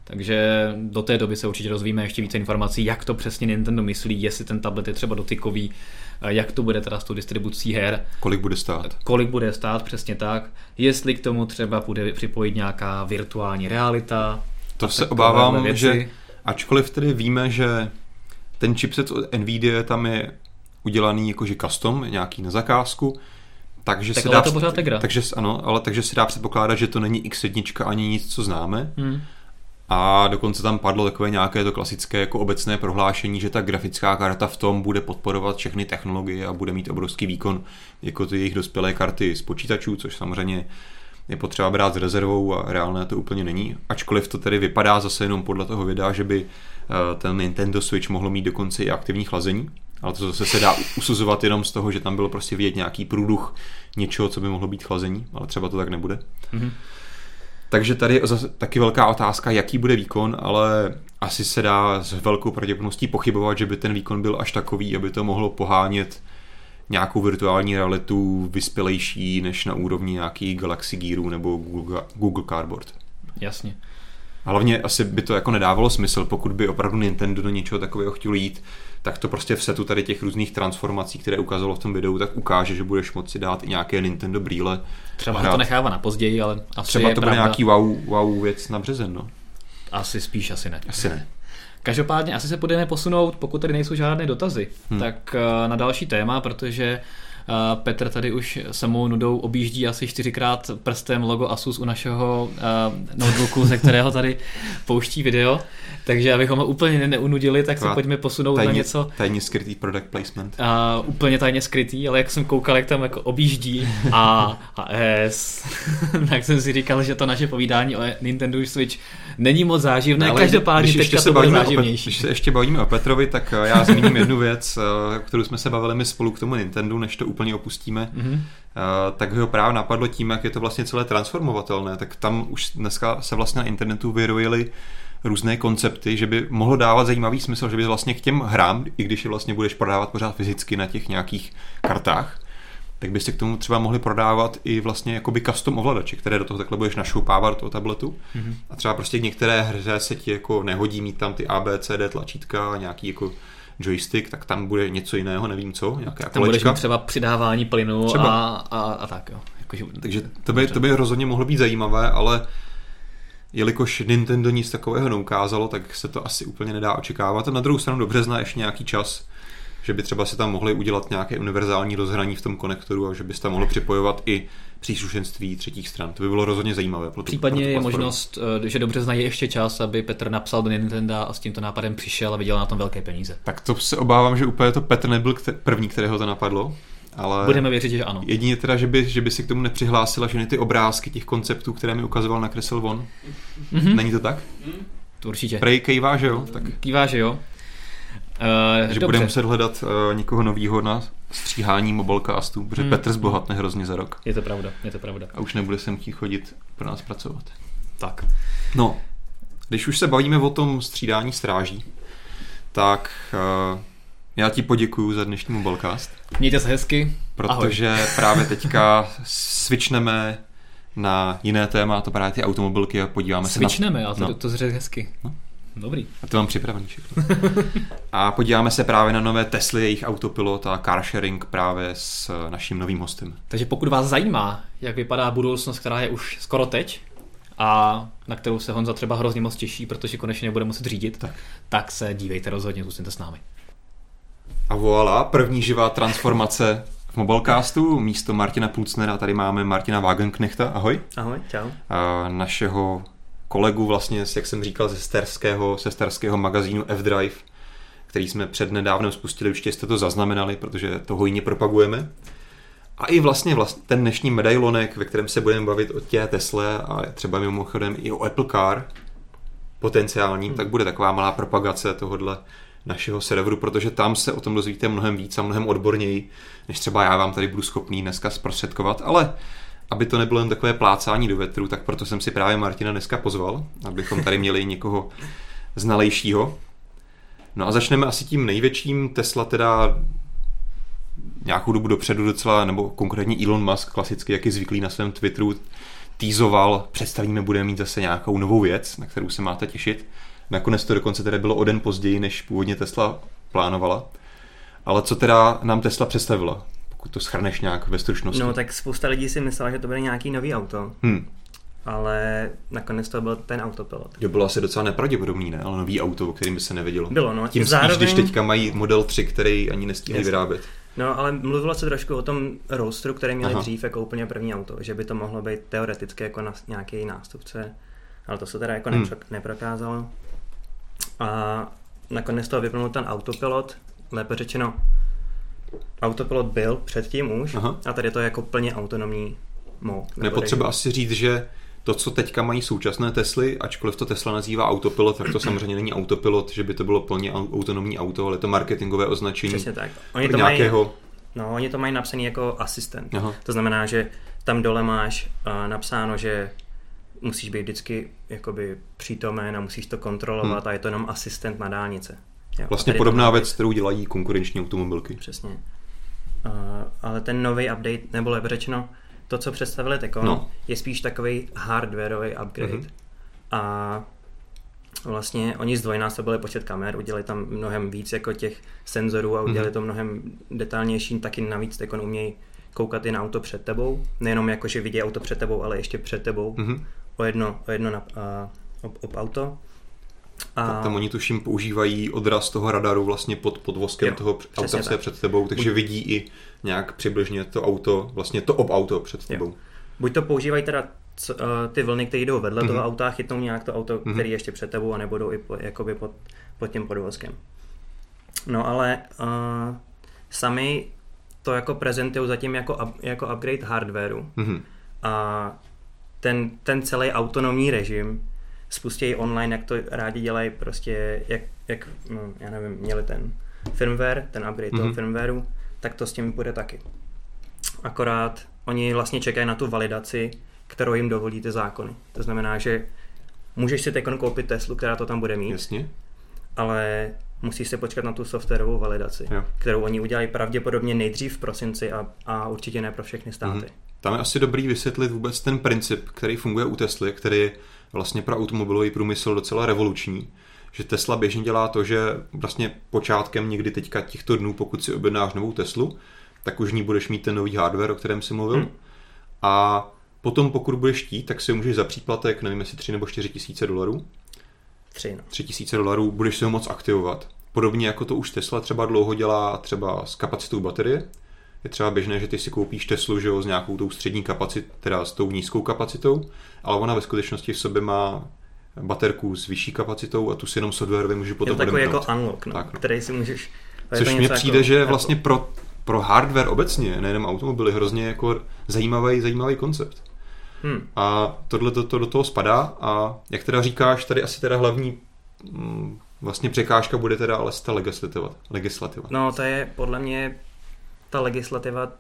Takže do té doby se určitě dozvíme ještě více informací, jak to přesně Nintendo myslí, jestli ten tablet je třeba dotykový, jak to bude teda s tou distribucí her. Kolik bude stát. Kolik bude stát, přesně tak. Jestli k tomu třeba bude připojit nějaká virtuální realita. To se obávám, že ačkoliv tedy víme, že ten chipset od Nvidia tam je udělaný jakože custom, nějaký na zakázku, takže tak se dá, to pořád takže, ano, ale takže se dá předpokládat, že to není X1 ani nic, co známe. Hmm. A dokonce tam padlo takové nějaké to klasické jako obecné prohlášení, že ta grafická karta v tom bude podporovat všechny technologie a bude mít obrovský výkon jako ty jejich dospělé karty z počítačů, což samozřejmě je potřeba brát s rezervou a reálné to úplně není. Ačkoliv to tedy vypadá zase jenom podle toho videa, že by eh, ten Nintendo Switch mohlo mít dokonce i aktivní chlazení, ale to zase se dá usuzovat jenom z toho, že tam bylo prostě vidět nějaký průduch něčeho, co by mohlo být chlazení, ale třeba to tak nebude. Mm-hmm. Takže tady je taky velká otázka, jaký bude výkon, ale asi se dá s velkou pravděpodobností pochybovat, že by ten výkon byl až takový, aby to mohlo pohánět nějakou virtuální realitu vyspělejší než na úrovni nějaký Galaxy Gearu nebo Google, Google Cardboard. Jasně. Hlavně asi by to jako nedávalo smysl, pokud by opravdu Nintendo do něčeho takového chtěl jít, tak to prostě v setu tady těch různých transformací, které ukázalo v tom videu, tak ukáže, že budeš moci dát i nějaké Nintendo brýle. Třeba to nechává na později, ale asi Třeba to bude pravda. nějaký wow, wow věc na březen, no. Asi spíš, asi ne. Asi ne. Každopádně asi se budeme posunout, pokud tady nejsou žádné dotazy, hmm. tak eh, na další téma, protože Petr tady už samou nudou objíždí asi čtyřikrát prstem logo Asus u našeho notebooku, ze kterého tady pouští video. Takže abychom ho úplně neunudili, tak se pojďme posunout tajně, na něco. Tajně skrytý product placement. A, úplně tajně skrytý, ale jak jsem koukal, jak tam jako objíždí A a S, tak jsem si říkal, že to naše povídání o Nintendo Switch není moc záživné, ale každopádně když teďka to bude záživnější. Když se ještě bavíme o Petrovi, tak eh, já zmíním jednu věc, eh, kterou jsme se bavili my spolu k tomu Nintendo, než to úplně opustíme. Mm-hmm. tak ho právě napadlo tím, jak je to vlastně celé transformovatelné, tak tam už dneska se vlastně na internetu vyrojily různé koncepty, že by mohlo dávat zajímavý smysl, že by vlastně k těm hrám, i když je vlastně budeš prodávat pořád fyzicky na těch nějakých kartách, tak byste k tomu třeba mohli prodávat i vlastně jakoby custom ovladače, které do toho takhle budeš našoupávat do toho tabletu. Mm-hmm. A třeba prostě některé hře se ti jako nehodí mít tam ty A, B, C, D tlačítka a nějaký jako joystick, tak tam bude něco jiného, nevím co, nějaké Tam budeš mít třeba přidávání plynu třeba. A, a, a tak jo. Jakože, Takže to by, to by rozhodně mohlo být zajímavé, ale jelikož Nintendo nic takového neukázalo, tak se to asi úplně nedá očekávat. A na druhou stranu do března ještě nějaký čas, že by třeba si tam mohli udělat nějaké univerzální rozhraní v tom konektoru a že bys tam mohlo připojovat i příslušenství třetích stran. To by bylo rozhodně zajímavé. Pro Případně pro je možnost, eh, že dobře znají ještě čas, aby Petr napsal do Nintendo a s tímto nápadem přišel a vydělal na tom velké peníze. Tak to se obávám, že úplně to Petr nebyl první, kterého to napadlo. Ale Budeme věřit, že ano. jedině teda, že by, že by si k tomu nepřihlásila všechny ty obrázky těch konceptů, které mi ukazoval na Kresel. Mhm. Není to tak? To určitě. Prej kejvá, že jo? Tak, Kývá, že jo. Uh, že budeme muset hledat uh, někoho novýho na stříhání mobilecastů, protože Hmm. Petr zbohatne hrozně za rok. Je to pravda, je to pravda. A už nebude sem chtít chodit pro nás pracovat. Tak. No, když už se bavíme o tom střídání stráží, tak uh, já ti poděkuju za dnešní mobilecast, Mějte se hezky. protože Ahoj. právě teďka switchneme na jiné téma, to právě ty automobilky a podíváme se Svičneme, a to, no. to zře hezky. No. Dobrý. A to mám připravený všechno. a podíváme se právě na nové Tesly, jejich autopilot a car sharing právě s naším novým hostem. Takže pokud vás zajímá, jak vypadá budoucnost, která je už skoro teď, a na kterou se Honza třeba hrozně moc těší, protože konečně bude muset řídit, Tak. tak se dívejte rozhodně, zůstaňte s námi. A voilà, první živá transformace v Mobilecastu. Místo Martina Pulcnera tady máme Martina Wagenknechta. Ahoj. Ahoj, čau. A našeho kolegu vlastně, jak jsem říkal, ze sterského, ze sterského magazínu F-Drive, který jsme před nedávnem spustili, určitě jste to zaznamenali, protože to hojně propagujeme. A i vlastně, vlastně ten dnešní medailonek, ve kterém se budeme bavit o té Tesle a třeba mimochodem i o Apple Car potenciálním, tak bude taková malá propagace tohohle našeho serveru, protože tam se o tom dozvíte mnohem víc a mnohem odborněji, než třeba já vám tady budu schopný dneska zprostředkovat, ale aby to nebylo jen takové plácání do vetru, tak proto jsem si právě Martina dneska pozval, abychom tady měli někoho znalejšího. No a začneme asi tím největším. Tesla teda nějakou dobu dopředu docela, nebo konkrétně Elon Musk, klasicky, jak je zvyklý na svém Twitteru, týzoval, představíme, budeme mít zase nějakou novou věc, na kterou se máte těšit. Nakonec to dokonce tedy bylo o den později, než původně Tesla plánovala. Ale co teda nám Tesla představila? Pokud to schrneš nějak ve stručnosti. No tak spousta lidí si myslela, že to bude nějaký nový auto, Hmm. ale nakonec to byl ten autopilot. To bylo asi docela nepravděpodobný, ne? Ale nový auto, o kterým by se nevědělo. Bylo, no. Tím Zároveň- spíš, když teďka mají model 3, který ani nestíhají Jasně. vyrábět. No ale mluvilo se trošku o tom Roadsteru, který měli Aha. Dřív jako úplně první auto, že by to mohlo být teoreticky jako na, nějaký nástupce, ale to se teda jako Hmm. neprokázalo. A nakonec to vyplnul ten autopilot, lépe řečeno, autopilot byl předtím už Aha. A tady to je jako plně autonomní nebo Nepotřeba režim. asi říct, že to, co teďka mají současné Tesly, ačkoliv to Tesla nazývá autopilot, tak to samozřejmě není autopilot, že by to bylo plně au- autonomní auto, ale je to marketingové označení Přesně tak. Oni to mají, nějakého... No, oni to mají napsaný jako asistent. Aha. To znamená, že tam dole máš uh, napsáno, že musíš být vždycky jakoby přítomen a musíš to kontrolovat Hmm. a je to jenom asistent na dálnice. Jo, a Vlastně podobná věc, kterou dělají konkurenční automobilky. Přesně. Uh, ale ten nový update, nebo lépe řečeno, to, co představili teď, No. je spíš takový hardwareový upgrade. Mhm. Mm-hmm. A vlastně oni zdvojnásobili počet kamer, udělali tam mnohem víc jako těch senzorů a udělali Mhm. to mnohem detailnější, taky navíc teď umějí koukat i na auto před tebou, nejenom jako, že vidí auto před tebou, ale ještě před tebou, Mhm. o jedno, o jedno na, a, ob, ob auto. A Tam oni tuším používají odraz toho radaru vlastně pod, pod voskem Jo, toho auta, co je tak. před tebou, takže Buď- vidí i nějak přibližně to auto, vlastně to ob auto před tebou. buď to používají teda co, uh, ty vlny, které jdou vedle Mhm. mm-hmm. toho auta, chytnou nějak to auto, Mhm. mm-hmm. který je ještě před tebou a nebudou i po, jakoby pod, pod tím podvozkem. No ale uh, sami to jako prezentují zatím jako, up, jako upgrade hardwareu Mhm. a ten, ten celý autonomní režim spustějí online, jak to rádi dělají, prostě jak, jak no, já nevím, měli ten firmware, ten upgrade mm-hmm. toho Mhm. firmwareu, tak to s tím bude taky. Akorát oni vlastně čekají na tu validaci, kterou jim dovolí ty zákony. To znamená, že můžeš si teď koupit Teslu, která to tam bude mít, Jasně. ale musíš se počkat na tu softwarovou validaci, Jo. kterou oni udělají pravděpodobně nejdřív v prosinci a, a určitě ne pro všechny státy. Mhm. Tam je asi dobrý vysvětlit vůbec ten princip, který funguje u Tesly, který vlastně pro automobilový průmysl docela revoluční. Že Tesla běžně dělá to, že vlastně počátkem někdy teďka těchto dnů, pokud si objednáš novou Teslu, tak už v ní budeš mít ten nový hardware, o kterém si mluvil. Hmm. A potom, pokud budeš chtít, tak si můžeš za příplatek, nevím jestli 3 nebo 4 tisíce dolarů, Tři, no. 3 tisíce dolarů, budeš si ho moc aktivovat. podobně jako to už Tesla třeba dlouho dělá třeba s kapacitou baterie. Je třeba běžné, že ty si koupíš Teslu že jo, s nějakou tou střední kapacitou, teda s tou nízkou kapacitou, ale ona ve skutečnosti v sobě má baterku s vyšší kapacitou a tu si jenom softwarově může potom Je to takový jako unlock, no, Tak, no. který si můžeš... je Což mně něco přijde, jako že vlastně pro, pro hardware obecně, nejenom automobily, hrozně jako zajímavý, zajímavý koncept. Hmm. A tohle to, to do toho spadá a jak teda říkáš, tady asi teda hlavní mm, vlastně překážka bude teda ale ta legislativa. legislativa. No to je podle mě ta legislativa,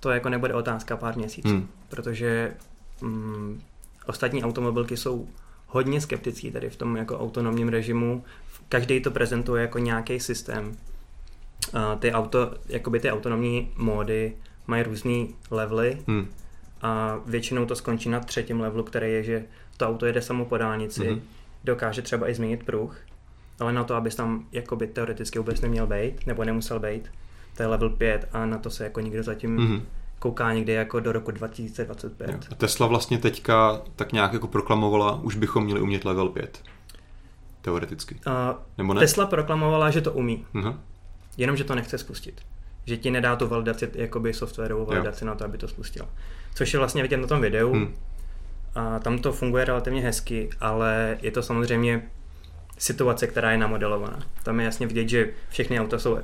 to jako nebude otázka pár měsíců, Hmm. protože mm, ostatní automobilky jsou hodně skeptický tady v tom jako autonomním režimu. Každý to prezentuje jako nějaký systém. A ty auto, jakoby ty autonomní módy mají různé levely Hmm. a většinou to skončí na třetím levelu, který je, že to auto jede samo po dálnici, Mhm. dokáže třeba i změnit pruh, ale na to, abys tam jakoby teoreticky vůbec neměl být, nebo nemusel být, to je level 5 a na to se jako nikdo zatím Mhm. kouká někdy jako do roku 2025. Jo. A Tesla vlastně teďka tak nějak jako proklamovala, už bychom měli umět level 5. Teoreticky. A Nebo ne? Tesla proklamovala, že to umí, Mhm. jenom že to nechce spustit. Že ti nedá tu validaci, jakoby softwarovou validaci na to, aby to spustila. Což je vlastně vidět na tom videu. Hmm. A tam to funguje relativně hezky, ale je to samozřejmě situace, která je namodelovaná. Tam je jasně vidět, že všechny auta jsou uh,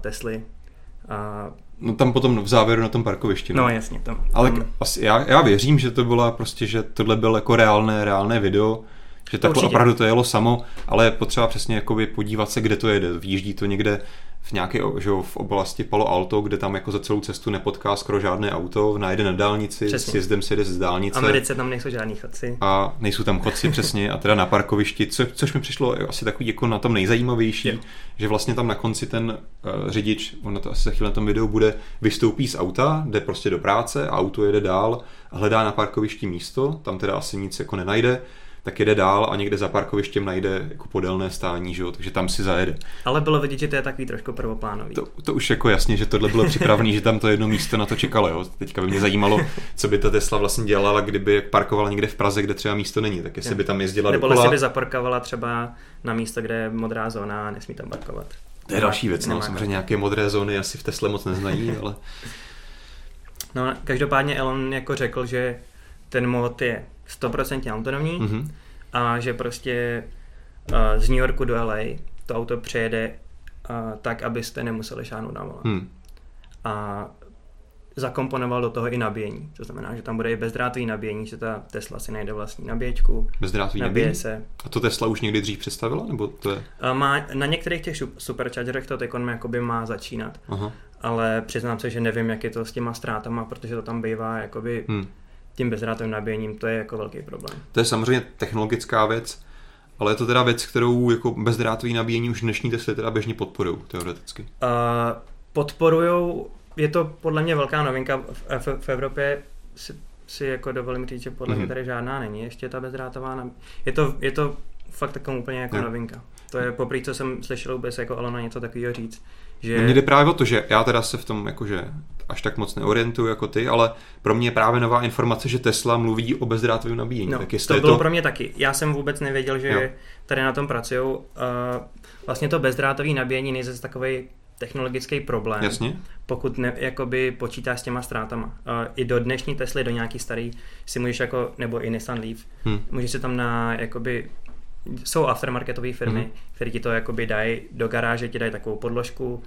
Tesly. A, No tam potom v závěru na tom parkovišti. no jasně, tam. Ale tam, k- asi, já, já věřím, že to byla prostě, že tohle bylo jako reálné, reálné video, že takhle Určitě. opravdu to jelo samo, ale je potřeba přesně jakoby podívat se, kde to jede. Výjíždí to někde v nějaké že jo, v oblasti Palo Alto, kde tam jako za celou cestu nepotká skoro žádné auto, najde na dálnici, Přesně. s jezdem si jede z v dálnice. Americe tam nejsou žádný chodci. a nejsou tam chodci přesně a teda na parkovišti, co, což mi přišlo asi takový jako na tom nejzajímavější, Jo. že vlastně tam na konci ten uh, řidič, ono to asi za chvíli na tom videu bude, vystoupí z auta, jde prostě do práce auto jede dál, hledá na parkovišti místo, tam teda asi nic jako nenajde, tak jede dál a někde za parkovištěm najde jako podélné stání, že jo, takže tam si zajede. Ale bylo vidět, že to je takový trošku prvoplánový. To, to už jako jasně, že tohle bylo připravené, že tam to jedno místo na to čekalo. Jo. Teďka by mě zajímalo, co by ta Tesla vlastně dělala, kdyby parkovala někde v Praze, kde třeba místo není. Tak jestli by tam jezdila Nebo dokola. jestli by zaparkovala třeba na místo, kde je modrá zóna a nesmí tam parkovat. To je další věc, no, samozřejmě nějaké modré zóny asi v Tesle moc neznají, ale No, každopádně Elon jako řekl, že ten mod je 100% autonomní mhm. a že prostě uh, z New Yorku do LA to auto přejede uh, tak, abyste nemuseli šáhnout na volant. hm. A zakomponoval do toho i nabíjení. To znamená, že tam bude i bezdrátový nabíjení, že ta Tesla si najde vlastní nabíječku, bezdrátový nabíje nabíjení. se. A to Tesla už někdy dřív představila, nebo to je? A má, na některých těch superchargerech to teď jakoby má začínat, Aha. ale přiznám se, že nevím, jak je to s těma ztrátama, protože to tam bývá jakoby Hm. Tím bezdrátovým nabíjením, to je jako velký problém. To je samozřejmě technologická věc, ale je to teda věc, kterou jako bezdrátový nabíjení už dnešní Tesly teda běžně podporují, teoreticky. Uh, podporujou, je to podle mě velká novinka v, v, v Evropě, si, si jako dovolím říct, že podle mm-hmm. mě Mhm. tady žádná není, ještě ta bezdrátová, nab... je to, je to fakt taková úplně jako Jo. novinka. To je poprvé, co jsem slyšel vůbec jako Alona něco takového říct, že... Mně jde právě o to, že já teda se v tom jakože až tak moc neorientuju jako ty, ale pro mě je právě nová informace, že Tesla mluví o bezdrátovém nabíjení. No, tak to bylo to... pro mě taky. Já jsem vůbec nevěděl, že Jo. tady na tom pracují. Uh, vlastně to bezdrátové nabíjení není zase takový technologický problém. Jasně? pokud ne, jakoby počítáš s těma ztrátama. Uh, I do dnešní Tesly, do nějaký starý, si můžeš jako, nebo i Nissan Leaf, Hm. můžeš si tam na, jakoby, jsou aftermarketové firmy, Mhm. které ti to jakoby dají do garáže, ti dají takovou podložku,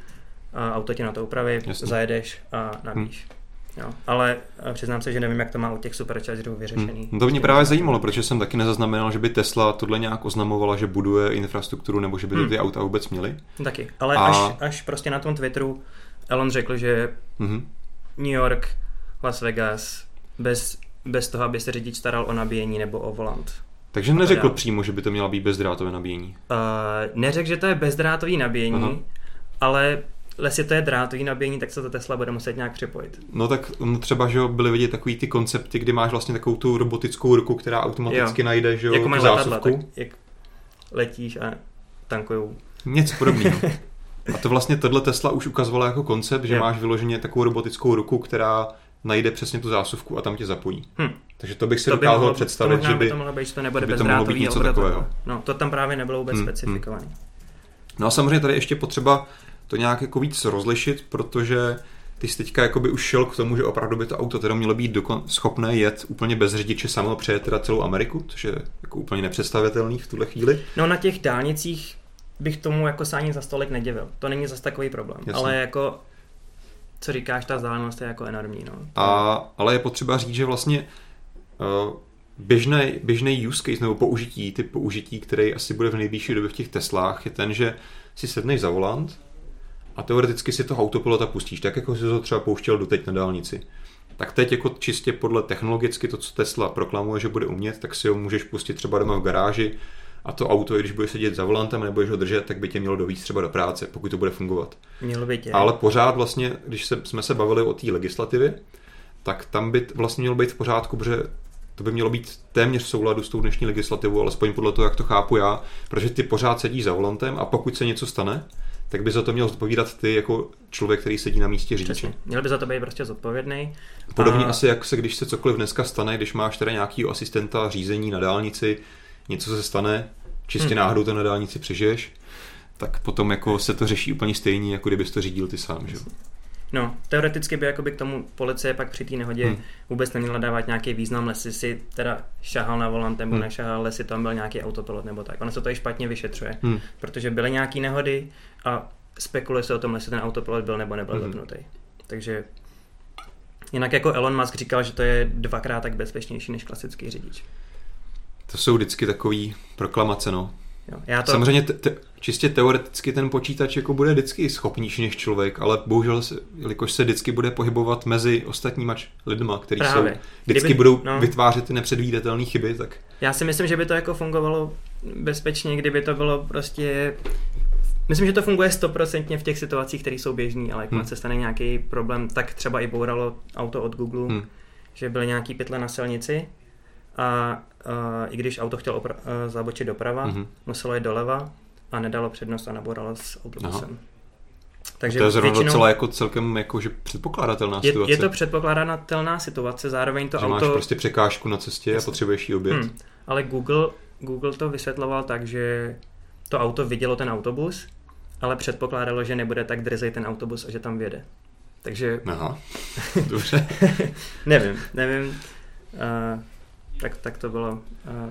a auto ti na to upraví, Jasně. zajedeš a nabíjíš. Jo. Ale uh, přiznám se, že nevím, jak to má u těch superchargerů vyřešený. Hm. To mě právě zajímalo, protože jsem taky nezaznamenal, že by Tesla tohle nějak oznamovala, že buduje infrastrukturu nebo že by to Hm. ty auta vůbec měly. Taky. Ale A- až, až prostě na tom Twitteru Elon řekl, že Mhm. New York, Las Vegas, bez, bez toho, aby se řidič staral o nabíjení nebo o volant. Takže neřekl dál. přímo, že by to měla být bezdrátové nabíjení. Uh, neřekl, že to je bezdrátový nabíjení, Aha. ale jestli to je drátový nabíjení, tak se to Tesla bude muset nějak připojit. No tak no třeba, že byly vidět takový ty koncepty, kdy máš vlastně takovou tu robotickou ruku, která automaticky Jo. najde, že jo, jako mají letadla, zásuvku. tak jak letíš a tankujou. Něco podobného. A to vlastně tohle Tesla už ukazovala jako koncept, že Jo. máš vyloženě takovou robotickou ruku, která najde přesně tu zásuvku a tam tě zapojí. Hm. Takže to bych si To by dokázal mohlo, představit, to že by... by to mohlo být, že to nebude by to mohlo být něco takového. No, to tam právě nebylo vůbec Hm, specifikovaný. No a samozřejmě tady ještě potřeba to nějak jako víc rozlišit, protože ty jsi teďka jakoby už šel k tomu, že opravdu by to auto teda mělo být dokon- schopné jet úplně bez řidiče samo přejet teda celou Ameriku, což je jako úplně nepředstavitelný v tuhle chvíli. No na těch dálnicích bych tomu jako se ani za stolik nedivil. To není zase takový problém. Jasně. Ale jako, co říkáš, ta vzdálenost je jako enormní. No. A, ale je potřeba říct, že vlastně uh, běžný, běžný use case nebo použití, ty použití, který asi bude v nejbližší době v těch Teslách, je ten, že si sedneš za volant a teoreticky si toho autopilota pustíš, tak jako si to třeba pouštěl doteď na dálnici. Tak teď jako čistě podle technologicky to, co Tesla proklamuje, že bude umět, tak si ho můžeš pustit třeba doma v garáži a to auto, i když bude sedět za volantem nebo budeš ho držet, tak by tě mělo dovíct třeba do práce, pokud to bude fungovat. Mělo by tě. Ale pořád vlastně, když se, jsme se bavili o té legislativě, tak tam by vlastně mělo být v pořádku, protože to by mělo být téměř v souladu s tou dnešní legislativou, alespoň podle toho, jak to chápu já, protože ty pořád sedíš za volantem a pokud se něco stane, tak by za to měl zodpovídat ty jako člověk, který sedí na místě řidiče. Přesně. Měl by za to být prostě zodpovědný. Podobně A- asi, jak se když se cokoliv dneska stane, když máš teda nějakýho asistenta řízení na dálnici, něco se stane, čistě Hmm. náhodou to na dálnici přežiješ, tak potom jako se to řeší úplně stejně, jako kdybys to řídil ty sám. Že? jo? No, teoreticky by jakoby k tomu policie pak při té nehodě Hmm. vůbec neměla dávat nějaký význam, jestli si teda šahal na volant nebo Hmm. nešahal, jestli tam byl nějaký autopilot nebo tak. Ono se to i špatně vyšetřuje, Hmm. protože byly nějaké nehody a spekuluje se o tom, jestli ten autopilot byl nebo nebyl hmm. zapnutý. Takže jinak jako Elon Musk říkal, že to je dvakrát tak bezpečnější než klasický řidič. To jsou vždycky takový proklamace, no. Jo. Já To... Samozřejmě te- te- čistě teoreticky ten počítač jako bude vždycky schopnější než člověk, ale bohužel, se, jelikož se vždycky bude pohybovat mezi ostatníma lidma, kteří jsou, vždycky Kdyby- budou no. vytvářet ty nepředvídatelné chyby, tak Já si myslím, že by to jako fungovalo bezpečně, kdyby to bylo prostě... Myslím, že to funguje stoprocentně v těch situacích, které jsou běžné, ale jakmile Hmm. se stane nějaký problém, tak třeba i bouralo auto od Google, hm, že byly nějaký pytle na silnici a, a i když auto chtělo opra- a zabočit doprava, mhm. muselo jít doleva a nedalo přednost a nabouralo s autobusem. Takže to je zrovna většinou docela jako celkem jako, že předpokládatelná je, situace. je to předpokladatelná situace, zároveň to že auto... máš prostě překážku na cestě a potřebuješ ji obět. Hmm. Ale Google, Google to vysvětloval tak, že to auto vidělo ten autobus, ale předpokládalo, že nebude tak drzej ten autobus a že tam vjede. Takže Aha, dobře. nevím, nevím. Uh, tak, tak to bylo uh,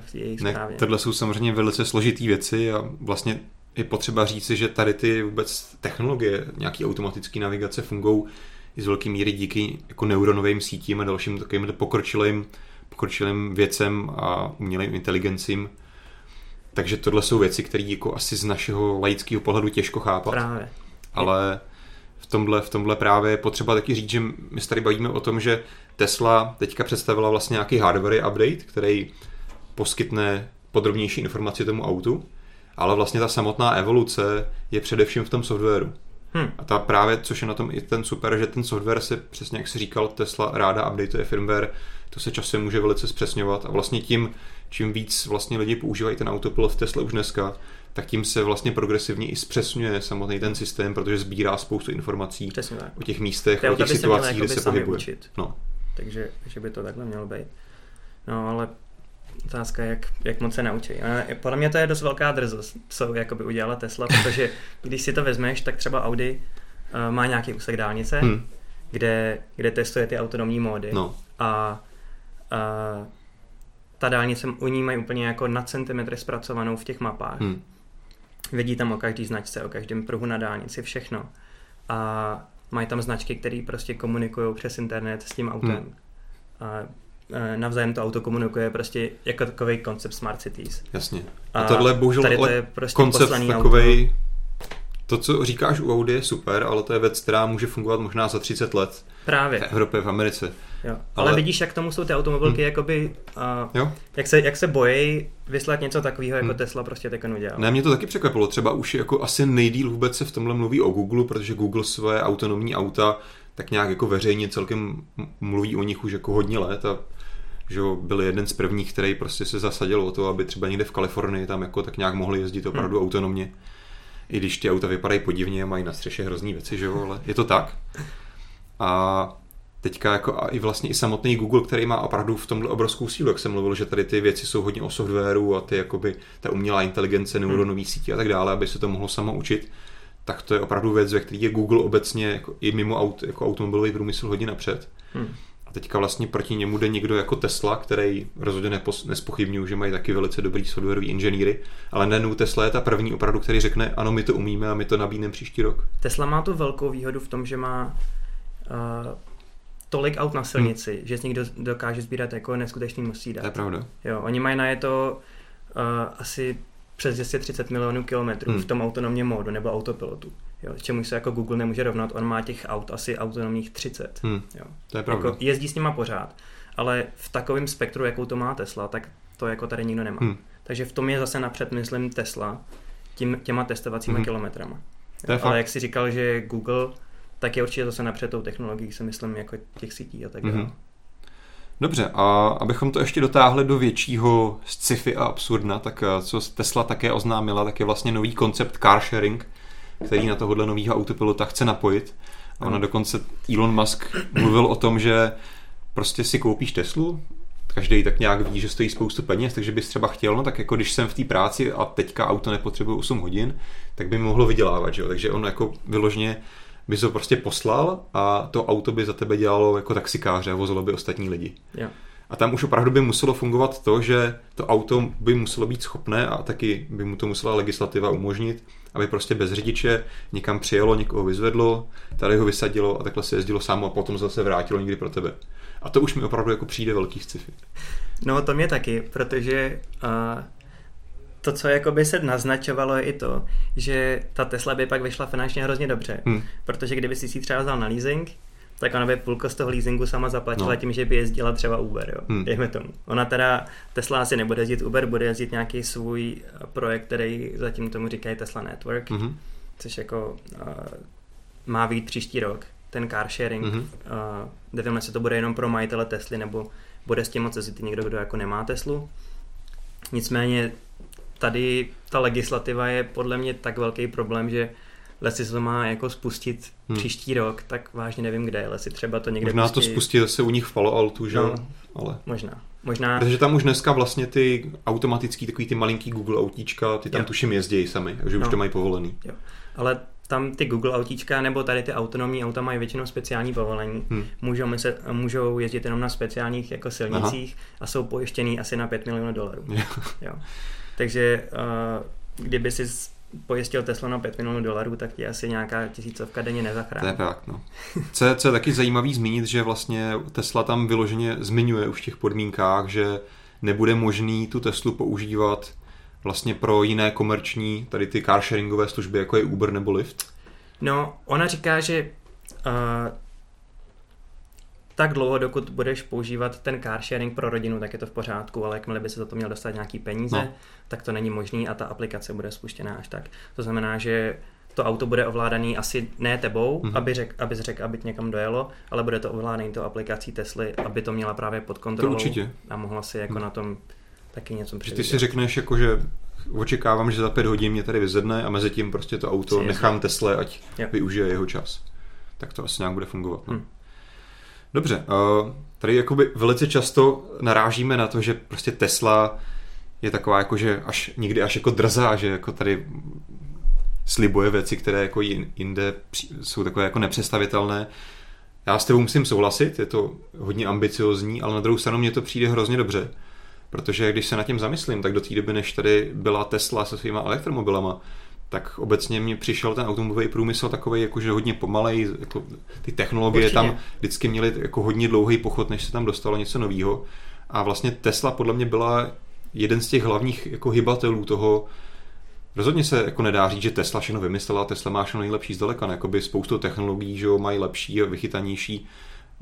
v jejich Ne, zprávě. tohle jsou samozřejmě velice složitý věci a vlastně je potřeba říci, že tady ty vůbec technologie, nějaký automatické navigace fungují i z velké míry díky jako neuronovým sítím a dalším takovým pokročilým, pokročilým věcem a umělým inteligencím. Takže tohle jsou věci, které jako asi z našeho laického pohledu těžko chápat. Právě. ale v tomhle, v tomhle právě je potřeba taky říct, že my se tady bavíme o tom, že Tesla teďka představila vlastně nějaký hardware update, který poskytne podrobnější informaci tomu autu, ale vlastně ta samotná evoluce je především v tom softwaru. Hm. A ta právě, což je na tom i ten super, že ten software se, přesně jak si říkal, Tesla ráda updateuje firmware, to se časem může velice zpřesňovat a vlastně tím, čím víc vlastně lidi používají ten autopilot v Tesla už dneska, tak tím se vlastně progresivně i zpřesňuje samotný ten systém, protože sbírá spoustu informací o těch místech, o těch situacích, kde se pohybuje. učit. No, Takže že by to takhle mělo být. No ale otázka je, jak, jak moc se naučí. Podle mě to je dost velká drzost, co jakoby udělala Tesla, protože když si to vezmeš, tak třeba Audi uh, má nějaký úsek dálnice, hm, kde, kde testuje ty autonomní módy no, a, a ta dálnice u ní mají úplně jako na centimetry zpracovanou v těch mapách. hm, Vidí tam o každý značce, o každém pruhu na dálnici, všechno. A mají tam značky, které prostě komunikují přes internet s tím autem. Hmm. A e, navzájem to auto komunikuje prostě jako takový koncept Smart Cities. jasně. A, A tohle bohužel tady to je prostě koncept takovej, to, co říkáš u Audi je super, ale to je věc, která může fungovat možná za 30 let v Právě, Evropě, v Americe. Jo. Ale, Ale- vidíš, jak tomu jsou ty automobilky, Hmm. jakoby, a, Jo? jak, se, jak se bojí vyslat něco takového, jako Hmm. Tesla prostě teď udělal. Ne, mě to taky překvapilo. Třeba už jako asi nejdíl vůbec se v tomhle mluví o Google, protože Google svoje autonomní auta tak nějak jako veřejně celkem mluví o nich už jako hodně let a že byl jeden z prvních, který prostě se zasadil o to, aby třeba někde v Kalifornii tam jako tak nějak mohli jezdit opravdu Hmm. autonomně. I když ty auta vypadají podivně a mají na střeše hrozný věci, že jo, ale je to tak. A teďka jako a i vlastně i samotný Google, který má opravdu v tomhle obrovskou sílu, jak jsem mluvil, že tady ty věci jsou hodně o softwaru a ty jakoby ta umělá inteligence, neuronový sítě a tak dále, aby se to mohlo samo učit, tak to je opravdu věc, ve které je Google obecně jako i mimo aut, jako automobilový průmysl hodně napřed. Hmm. A teďka vlastně proti němu jde někdo jako Tesla, který rozhodně nepos, nespochybňují, že mají taky velice dobrý softwarový inženýry, ale najednou Tesla je ta první opravdu, který řekne, ano, my to umíme a my to nabídneme příští rok. Tesla má tu velkou výhodu v tom, že má uh, tolik aut na silnici, hmm. že z nich dokáže sbírat jako neskutečný množství dat. To je pravda. Jo, oni mají na je to uh, asi přes 230 milionů kilometrů hmm. v tom autonomním módu nebo autopilotu. Jo, čemu se jako Google nemůže rovnat, on má těch aut asi autonomních 30. Hmm. Jo. To je pravda. Jako jezdí s nima pořád, ale v takovém spektru, jakou to má Tesla, tak to jako tady nikdo nemá. Hmm. Takže v tom je zase napřed, myslím, Tesla tím, těma testovacíma hmm. kilometrama. To je ale fakt. jak si říkal, že Google tak je určitě zase napřed tou technologií, si myslím, jako těch sítí a tak dále. Mm-hmm. Dobře, a abychom to ještě dotáhli do většího sci-fi a absurdna, tak eh, co Tesla také oznámila, tak je vlastně nový koncept car sharing, který na tohohle nového autopilota chce napojit. A ona dokonce Elon Musk mluvil o tom, že prostě si koupíš Teslu, každý tak nějak ví, že stojí spoustu peněz, takže bys třeba chtěl, no tak jako když jsem v té práci a teďka auto nepotřebuje 8 hodin, tak by mi mohlo vydělávat, že jo? takže on jako vyložně bys ho prostě poslal a to auto by za tebe dělalo jako taxikáře a vozilo by ostatní lidi. Jo. A tam už opravdu by muselo fungovat to, že to auto by muselo být schopné a taky by mu to musela legislativa umožnit, aby prostě bez řidiče někam přijelo, někoho vyzvedlo, tady ho vysadilo a takhle se jezdilo samo a potom zase vrátilo někdy pro tebe. A to už mi opravdu jako přijde velký sci-fi. No to mě taky, protože uh, to, co jakoby se naznačovalo, je i to, že ta Tesla by pak vyšla finančně hrozně dobře. Hmm. Protože kdyby si si třeba vzal na leasing, tak ona by půlko z toho leasingu sama zaplatila no. tím, že by jezdila třeba Uber, jo. Hmm. Dejme tomu. Ona teda, Tesla asi nebude jezdit Uber, bude jezdit nějaký svůj eh, projekt, který zatím tomu říkají Tesla Network, hmm. což jako uh, má být příští rok, ten car sharing. Hmm. Uh, nevím, jestli to bude jenom pro majitele Tesly, nebo bude s tím moc jezdit někdo, kdo jako nemá Teslu. Nicméně tady ta legislativa je podle mě tak velký problém, že lesy se to má jako spustit hmm. příští rok, tak vážně nevím kde, lesy třeba to někde Možná pustí... to spustí zase u nich v Palo Altu, že no, Ale... Možná. Možná... Protože tam už dneska vlastně ty automatický, takový ty malinký Google autíčka, ty tam jo. tuším jezdí sami, že no. už to mají povolený. Jo. Ale tam ty Google autíčka nebo tady ty autonomní auta mají většinou speciální povolení. Hmm. Můžou, myslet, můžou jezdit jenom na speciálních jako silnicích Aha. a jsou pojištěný asi na 5 milionů dolarů. jo. Takže uh, kdyby si pojistil Tesla na 5 milionů dolarů, tak ti asi nějaká tisícovka denně nezachrání. To je fakt, no. Co je, co je taky zajímavý zmínit, že vlastně Tesla tam vyloženě zmiňuje už v těch podmínkách, že nebude možný tu Teslu používat vlastně pro jiné komerční, tady ty carsharingové služby, jako je Uber nebo Lyft? No, ona říká, že uh, tak dlouho, dokud budeš používat ten car sharing pro rodinu, tak je to v pořádku, ale jakmile by se za to měl dostat nějaký peníze, no. tak to není možný a ta aplikace bude spuštěná až tak. To znamená, že to auto bude ovládaný asi ne tebou, mm-hmm. aby řek, abys řekl, aby někam dojelo, ale bude to ovládaný to aplikací Tesly, aby to měla právě pod kontrolou. To určitě. A mohla si jako mm. na tom taky něco předvídat. Ty si řekneš jako, že očekávám, že za pět hodin mě tady vyzvedne a mezi tím prostě to auto nechám Tesle, ať jo. využije jeho čas. Tak to asi nějak bude fungovat. No. Hmm. Dobře, tady jakoby velice často narážíme na to, že prostě Tesla je taková jako, že až někdy až jako drzá, že jako tady slibuje věci, které jako jinde jsou takové jako nepředstavitelné. Já s tebou musím souhlasit, je to hodně ambiciozní, ale na druhou stranu mě to přijde hrozně dobře, protože když se na tím zamyslím, tak do té doby, než tady byla Tesla se svýma elektromobilama, tak obecně mi přišel ten automobilový průmysl takový jakože hodně pomalej, jako ty technologie Určitě. tam vždycky měly jako hodně dlouhý pochod, než se tam dostalo něco nového. A vlastně Tesla podle mě byla jeden z těch hlavních jako hybatelů toho, Rozhodně se jako nedá říct, že Tesla všechno vymyslela, Tesla má všechno nejlepší zdaleka, jakoby spoustu technologií, že jo, mají lepší a vychytanější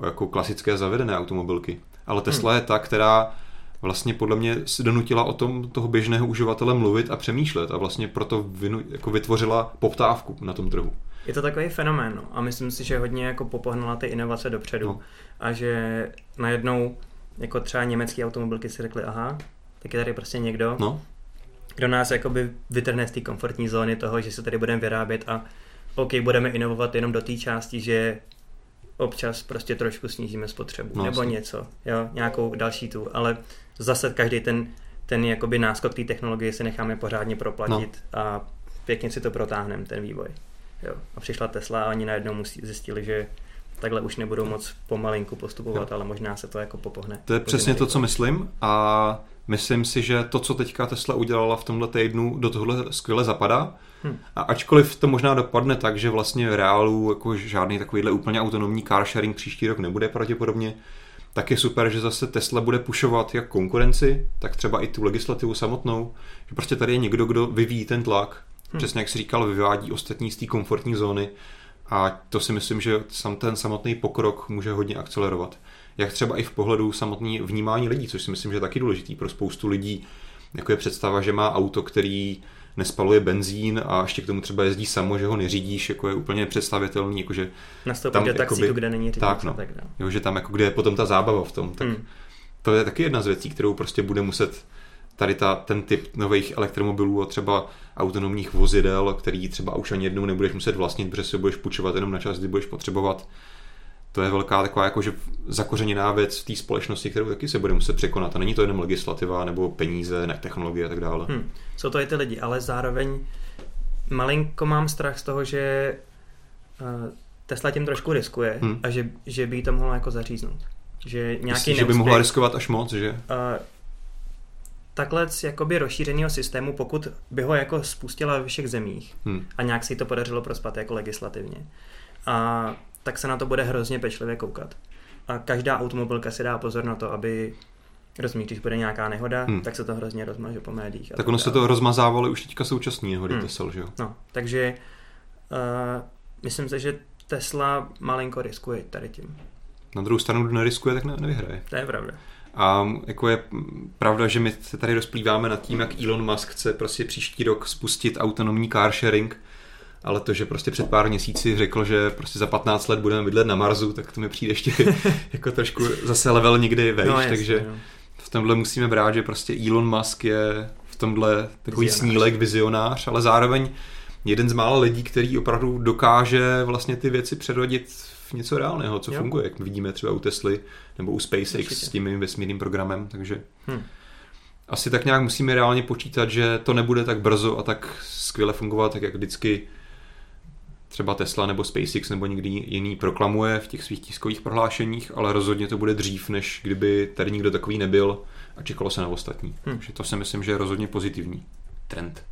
jako klasické zavedené automobilky. Ale Tesla hmm. je ta, která vlastně podle mě donutila o tom toho běžného uživatele mluvit a přemýšlet a vlastně proto vynu, jako vytvořila poptávku na tom trhu. Je to takový fenomén no. a myslím si, že hodně jako popohnala ty inovace dopředu no. a že najednou jako třeba německý automobilky si řekli, aha, tak je tady prostě někdo, no. kdo nás jakoby vytrhne z té komfortní zóny toho, že se tady budeme vyrábět a OK, budeme inovovat jenom do té části, že občas prostě trošku snížíme spotřebu, No, nebo jasně. něco, jo, nějakou další tu, ale zase každý ten, ten jakoby náskok té technologie si necháme pořádně proplatit No. a pěkně si to protáhneme, ten vývoj. Jo. A přišla Tesla a oni najednou musí, zjistili, že takhle už nebudou moc pomalinku postupovat, Jo. ale možná se to jako popohne. To je přesně to, co myslím a myslím si, že to, co teďka Tesla udělala v tomhle týdnu, do tohle skvěle zapadá. Hm. A ačkoliv to možná dopadne tak, že vlastně v reálu jako žádný takovýhle úplně autonomní car sharing příští rok nebude pravděpodobně, tak je super, že zase Tesla bude pušovat jak konkurenci, tak třeba i tu legislativu samotnou, že prostě tady je někdo, kdo vyvíjí ten tlak, Hm. přesně jak si říkal, vyvádí ostatní z té komfortní zóny a to si myslím, že sam ten samotný pokrok může hodně akcelerovat. Jak třeba i v pohledu samotný vnímání lidí, což si myslím, že je taky důležitý pro spoustu lidí, jako je představa, že má auto, který nespaluje benzín a ještě k tomu třeba jezdí samo, že ho neřídíš, jako je úplně představitelný, jakože, tam do taxíku, jakoby- kde není řidič tak, no. tak dále. jo, že tam jako kde je potom ta zábava v tom, tak Hm. to je taky jedna z věcí, kterou prostě bude muset tady ta, ten typ nových elektromobilů a třeba autonomních vozidel, který třeba už ani jednou nebudeš muset vlastnit, protože si budeš půjčovat jenom na čas, kdy budeš potřebovat. To je velká taková jakože zakořeněná věc v té společnosti, kterou taky se bude muset překonat. A není to jenom legislativa nebo peníze, ne technologie a tak dále. Hm. Jsou to i ty lidi, ale zároveň malinko mám strach z toho, že uh, Tesla tím trošku riskuje Hm. a že, že by jí to mohlo jako zaříznout. Že nějaký Myslíš, že by mohla riskovat až moc, že? uh, takhle z jakoby rozšířeného systému, pokud by ho jako spustila ve všech zemích Hm. a nějak si to podařilo prospat jako legislativně, a tak se na to bude hrozně pečlivě koukat. A každá automobilka si dá pozor na to, aby Rozumíš, když bude nějaká nehoda, Hmm. tak se to hrozně rozmaže po médiích. Tak ono se to rozmazávalo už teďka současný nehody Hmm. Tesla, že jo? No, takže uh, myslím si, že Tesla malinko riskuje tady tím. Na druhou stranu, kdo neriskuje, tak ne, nevyhraje. To je pravda. A jako je pravda, že my se tady rozplýváme nad tím, jak Elon Musk chce prostě příští rok spustit autonomní car sharing, ale to, že prostě před pár měsíci řekl, že prostě za 15 let budeme bydlet na Marsu, tak to mi přijde ještě jako trošku zase level někdy vejš, no, takže no. v tomhle musíme brát, že prostě Elon Musk je v tomhle takový Vizionář. snílek, vizionář, ale zároveň jeden z mála lidí, který opravdu dokáže vlastně ty věci přerodit v něco reálného, co Jo. funguje, jak vidíme třeba u Tesly nebo u SpaceX Určitě. s tím vesmírným programem, takže Hm. asi tak nějak musíme reálně počítat, že to nebude tak brzo a tak skvěle fungovat, tak jak vždycky třeba Tesla nebo SpaceX nebo někdy jiný proklamuje v těch svých tiskových prohlášeních, ale rozhodně to bude dřív, než kdyby tady nikdo takový nebyl a čekalo se na ostatní. Hm. Takže to si myslím, že je rozhodně pozitivní trend.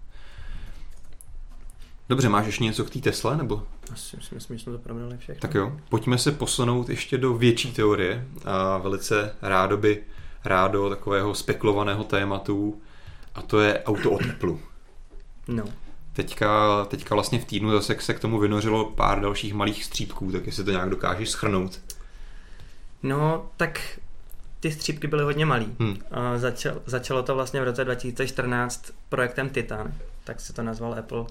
Dobře, máš ještě něco k té Tesle, nebo? Asi si myslím, že jsme to probrali všechno. Tak jo, pojďme se posunout ještě do větší teorie a velice rádoby, rádo takového spekulovaného tématu a to je auto od Apple. No. Teďka, teďka vlastně v týdnu zase se k tomu vynořilo pár dalších malých střípků, tak jestli to nějak dokážeš schrnout. no, tak ty střípky byly hodně malý. Hm. A začal, začalo to vlastně v roce 2014 projektem Titan, tak se to nazval Apple.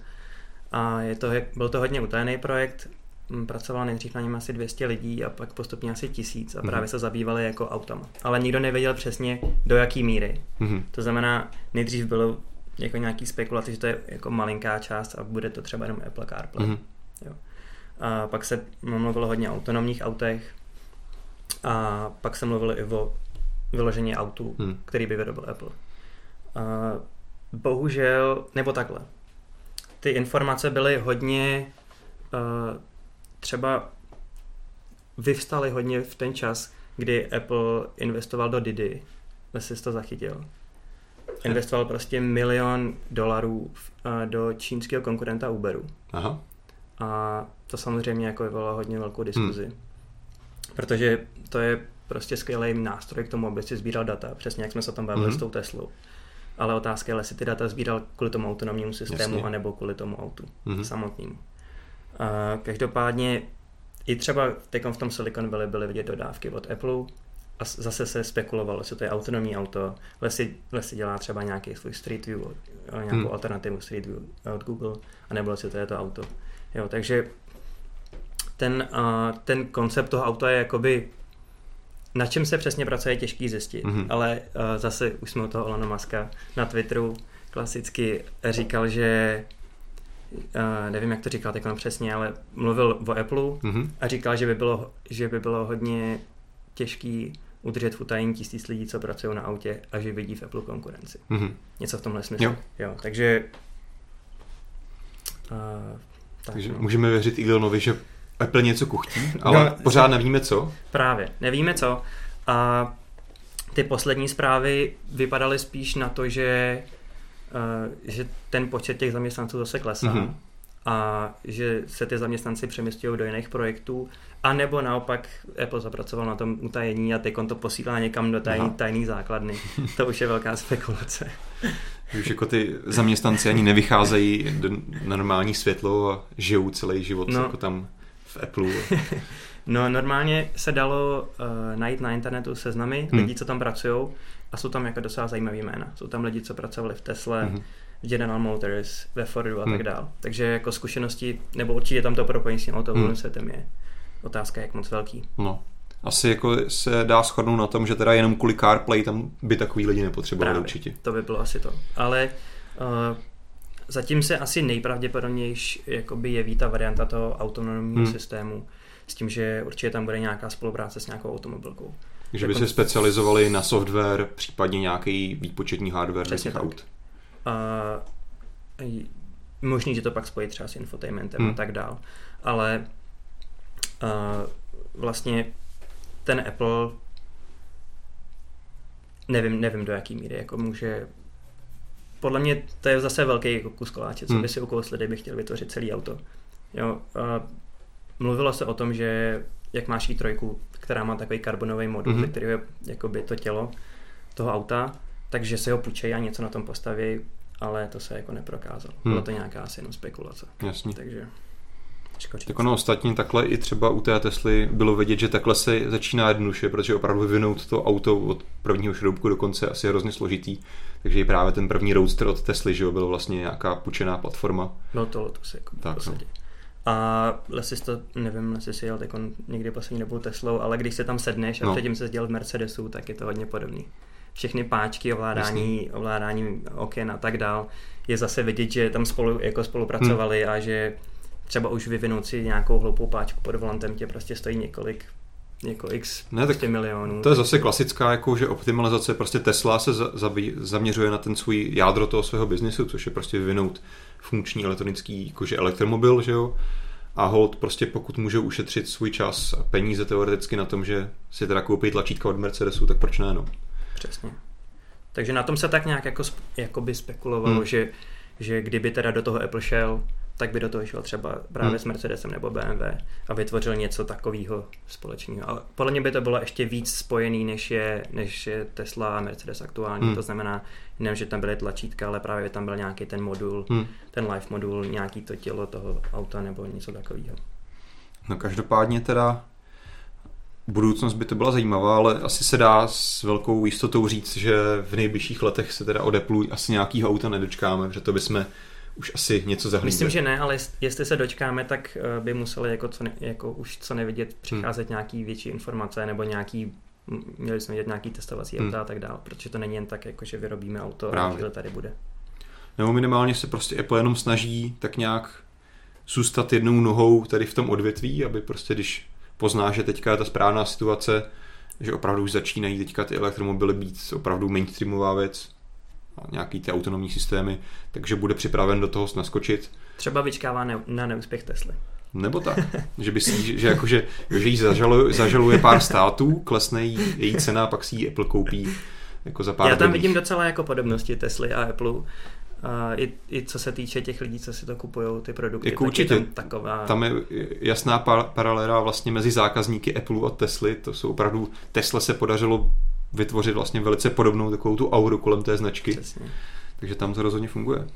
A je to, byl to hodně utajený projekt, m, pracovalo nejdřív na něm asi 200 lidí a pak postupně asi tisíc a právě se zabývali jako autama. Ale nikdo nevěděl přesně do jaký míry. Mhm. To znamená, nejdřív bylo jako nějaký spekulace, že to je jako malinká část a bude to třeba jenom Apple CarPlay. Mhm. A pak se mluvilo hodně o autonomních autech a pak se mluvilo i o vyložení autů, Hmm. který by vyrobil Apple. A bohužel, nebo takhle, ty informace byly hodně uh, třeba vyvstaly hodně v ten čas, kdy Apple investoval do Didi, jestli jsi to zachytil. Investoval prostě milion dolarů v, uh, do čínského konkurenta Uberu. Aha. A to samozřejmě jako vyvolalo hodně velkou diskuzi. Hmm. Protože to je prostě skvělý nástroj k tomu, aby si sbíral data, přesně jak jsme se o tom bavili hmm. s tou Teslou. Ale otázka je, jestli ty data sbíral kvůli tomu autonomnímu systému, Jasně. anebo kvůli tomu autu hmm. samotnému. A každopádně i třeba teď v tom Silicon Valley byly vidět dodávky od Apple a zase se spekulovalo, jestli to je autonomní auto, Leslie, Leslie dělá třeba nějaký svůj Street View, eh, nějakou Hmm. hmm. alternativu Street View od Google, anebo jestli to je to auto. Jo, takže ten, uh, ten koncept toho auta je jakoby na čem se přesně pracuje, je těžký zjistit, mm-hmm. ale uh, zase už jsme u toho Elona Muska na Twitteru klasicky říkal, že uh, nevím, jak to říkal teď přesně, ale mluvil o Apple Mhm. a říkal, že by bylo, že by bylo hodně těžký udržet v utajení tisíc lidí, co pracují na autě a že vidí v Apple konkurenci. Mhm. Něco v tomhle smyslu. Jo. jo takže uh, tak, Takže no. můžeme věřit Elonovi, že Apple něco kuchtí, ale No, pořád nevíme co. Právě, nevíme co. A ty poslední zprávy vypadaly spíš na to, že, uh, že ten počet těch zaměstnanců zase klesá. Mhm. A že se ty zaměstnanci přemysťují do jiných projektů, a nebo naopak Apple zapracoval na tom utajení a teď on to posílá někam do tajný, tajný základny. To už je velká spekulace. Už jako ty zaměstnanci ani nevycházejí do na normální světlo a žijou celý život No. jako tam v Apple. No normálně se dalo uh, najít na internetu seznamy Hmm. lidí, co tam pracují a jsou tam jako docela zajímavý jména. Jsou tam lidi, co pracovali v Tesle, Mhm. General Motors, ve Fordu a Hmm. tak dál. Takže jako zkušenosti, nebo určitě tam to propojení s tím automobilovým Hmm. světem je otázka, jak moc velký. No. Asi jako se dá shodnout na tom, že teda jenom kvůli CarPlay tam by takový lidi nepotřebovali Právě. určitě. To by bylo asi to. Ale uh, zatím se asi nejpravděpodobnější jakoby jeví ta varianta toho autonomního Hmm. systému s tím, že určitě tam bude nějaká spolupráce s nějakou automobilkou. Že by Jako- se specializovali na software, případně nějaký výpočetní hardware Přesně těch tak. aut. A možný, že to pak spojí třeba s infotainmentem Hmm. a tak dál. Ale uh, vlastně ten Apple nevím, nevím do jaký míry, jako může podle mě to je zase velký jako kus koláče, co Hmm. by si ukousli, kdyby chtěl vytvořit celý auto. Jo, uh, mluvilo se o tom, že jak máš i trojku, která má takový karbonový modul, Mhm. mm-hmm. který je jakoby to tělo toho auta, takže si ho půjčejí a něco na tom postaví, ale to se jako neprokázalo. Hmm. Bylo to nějaká asi jenom spekulace. Jasně. Takže říct. Tak ono ostatně takhle i třeba u té Tesly bylo vidět, že takhle se začíná jednoduše, protože opravdu vyvinout to auto od prvního šroubku do konce je asi hrozně složitý. Takže i právě ten první Roadster od Tesly, že jo, byl vlastně nějaká půjčená platforma. Bylo to Lotus jako Tak, v podstatě. A Lesis to, nevím, jestli si jel někdy poslední dobou Teslou, ale když se tam sedneš a No. předtím se dělal v Mercedesu, tak je to hodně podobný. Všechny páčky, ovládání, ovládání oken a tak dál, je zase vidět, že tam spolu, jako spolupracovali Hmm. a že třeba už vyvinout si nějakou hloupou páčku pod volantem tě prostě stojí několik jako x Ne, tak prostě milionů. To je zase klasická, jako, že optimalizace, prostě Tesla se za, zabí, zaměřuje na ten svůj jádro toho svého biznesu, což je prostě vyvinout funkční elektronický, jakože elektromobil, že jo, a hold prostě pokud můžou ušetřit svůj čas a peníze teoreticky na tom, že si teda koupí tlačítka od Mercedesu, tak proč ne, no. Přesně. Takže na tom se tak nějak jako, sp- jakoby spekulovalo, Hmm. že, že kdyby teda do toho Apple šel, tak by do toho šel třeba právě Hmm. s Mercedesem nebo BMW a vytvořil něco takového společného. Ale podle mě by to bylo ještě víc spojený, než je, než je Tesla a Mercedes aktuální. Hmm. To znamená, nejen, že tam byly tlačítka, ale právě tam byl nějaký ten modul, Hm. ten live modul, nějaký to tělo toho auta nebo něco takového. No každopádně teda budoucnost by to byla zajímavá, ale asi se dá s velkou jistotou říct, že v nejbližších letech se teda od Apple asi nějakýho auta nedočkáme, že to bychom už asi něco zahlídli. Myslím, že ne, ale jest- jestli se dočkáme, tak eh, by museli jako, co ne, jako už co nevidět přicházet hmm. nějaký větší informace nebo nějaký měli jsme vidět nějaký testovací Hmm. auta a tak dále, protože to není jen tak, jako že vyrobíme auto Právě. a chvíli tady bude. Nebo minimálně se prostě Apple jenom snaží tak nějak zůstat jednou nohou tady v tom odvětví, aby prostě když pozná, že teďka je ta správná situace, že opravdu už začínají teďka ty elektromobily být opravdu mainstreamová věc a nějaký ty autonomní systémy, takže bude připraven do toho naskočit. Třeba vyčkává ne, na neúspěch Tesly. Nebo tak, že by si, že, jako, že, že jí zažaluje, zažaluje pár států, klesne jí její cena, pak si ji Apple koupí jako za pár Já tam dobrých. vidím docela jako podobnosti Tesly a Apple. A i, I co se týče těch lidí, co si to kupují, ty produkty, Jako tak určitě. je tam taková... Tam je jasná par- paralela vlastně mezi zákazníky Apple a Tesly. To jsou opravdu, Tesla se podařilo vytvořit vlastně velice podobnou takovou tu auru kolem té značky. Přesně. Takže tam to rozhodně funguje.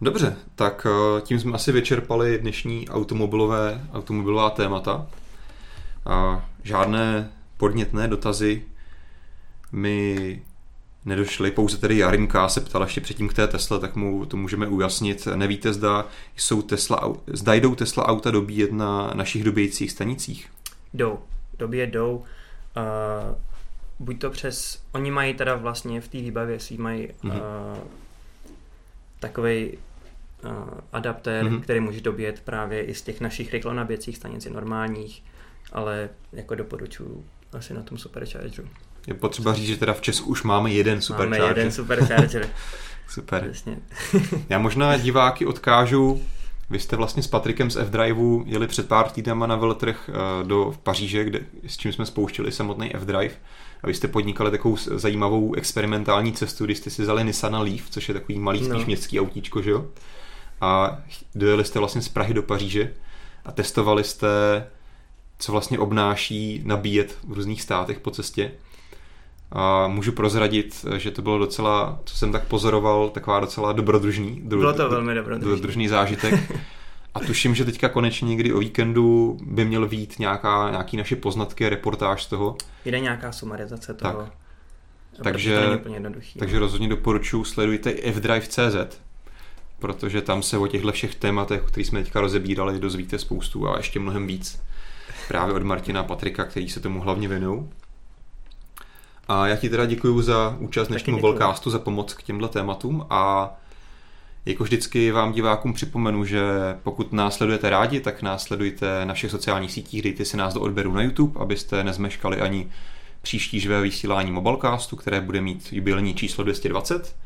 Dobře, tak eh, tím jsme asi vyčerpali dnešní automobilové, automobilová témata. A žádné podnětné dotazy mi nedošly, pouze tedy Jarinka se ptala ještě předtím k té Tesle, tak mu to můžeme ujasnit. Nevíte, zda, jsou Tesla, zda jdou Tesla auta dobíjet na našich dobíjecích stanicích? Jdou. Době jdou. Uh, buď to přes... Oni mají teda vlastně v té výbavě si mají uh, Mhm. takový adaptér, mm-hmm. který může dobět právě i z těch našich rychlonaběcích stanic normálních, ale jako doporučuji asi na tom superchargeru. Je potřeba říct, že teda v Česku už máme jeden supercharger. Máme jeden supercharger. Super. Přesně. Já možná diváky odkážu, vy jste vlastně s Patrikem z F-Driveu jeli před pár týdnama na veletrh eh, do Paříže, kde, s čím jsme spouštili samotný F-Drive. A vy jste podnikali takovou zajímavou experimentální cestu, kdy jste si vzali Nissan Leaf, což je takový malý spíš no. městský autíčko, že jo? A dojeli jste vlastně z Prahy do Paříže a testovali jste, co vlastně obnáší nabíjet v různých státech po cestě. A můžu prozradit, že to bylo docela, co jsem tak pozoroval, taková docela dobrodružný. Do, bylo to velmi dobrodružný. dobrodružný zážitek. A tuším, že teďka konečně někdy o víkendu by měl vít nějaká, nějaký naše poznatky, reportáž z toho. Jde nějaká sumarizace toho. Tak. Takže, takže rozhodně doporučuji, sledujte fdrive.cz, protože tam se o těchto všech tématech, které jsme teďka rozebírali, dozvíte spoustu a ještě mnohem víc. Právě od Martina a Patrika, který se tomu hlavně věnují. A já ti teda děkuji za účast dnešního Mobilecastu, za pomoc k těmhle tématům a jako vždycky vám divákům připomenu, že pokud nás sledujete rádi, tak nás sledujte na všech sociálních sítích, dejte si nás do odběru na YouTube, abyste nezmeškali ani příští živé vysílání Mobilecastu, které bude mít jubilejní číslo 220.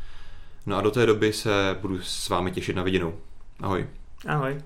No a do té doby se budu s vámi těšit na viděnou. Ahoj. Ahoj.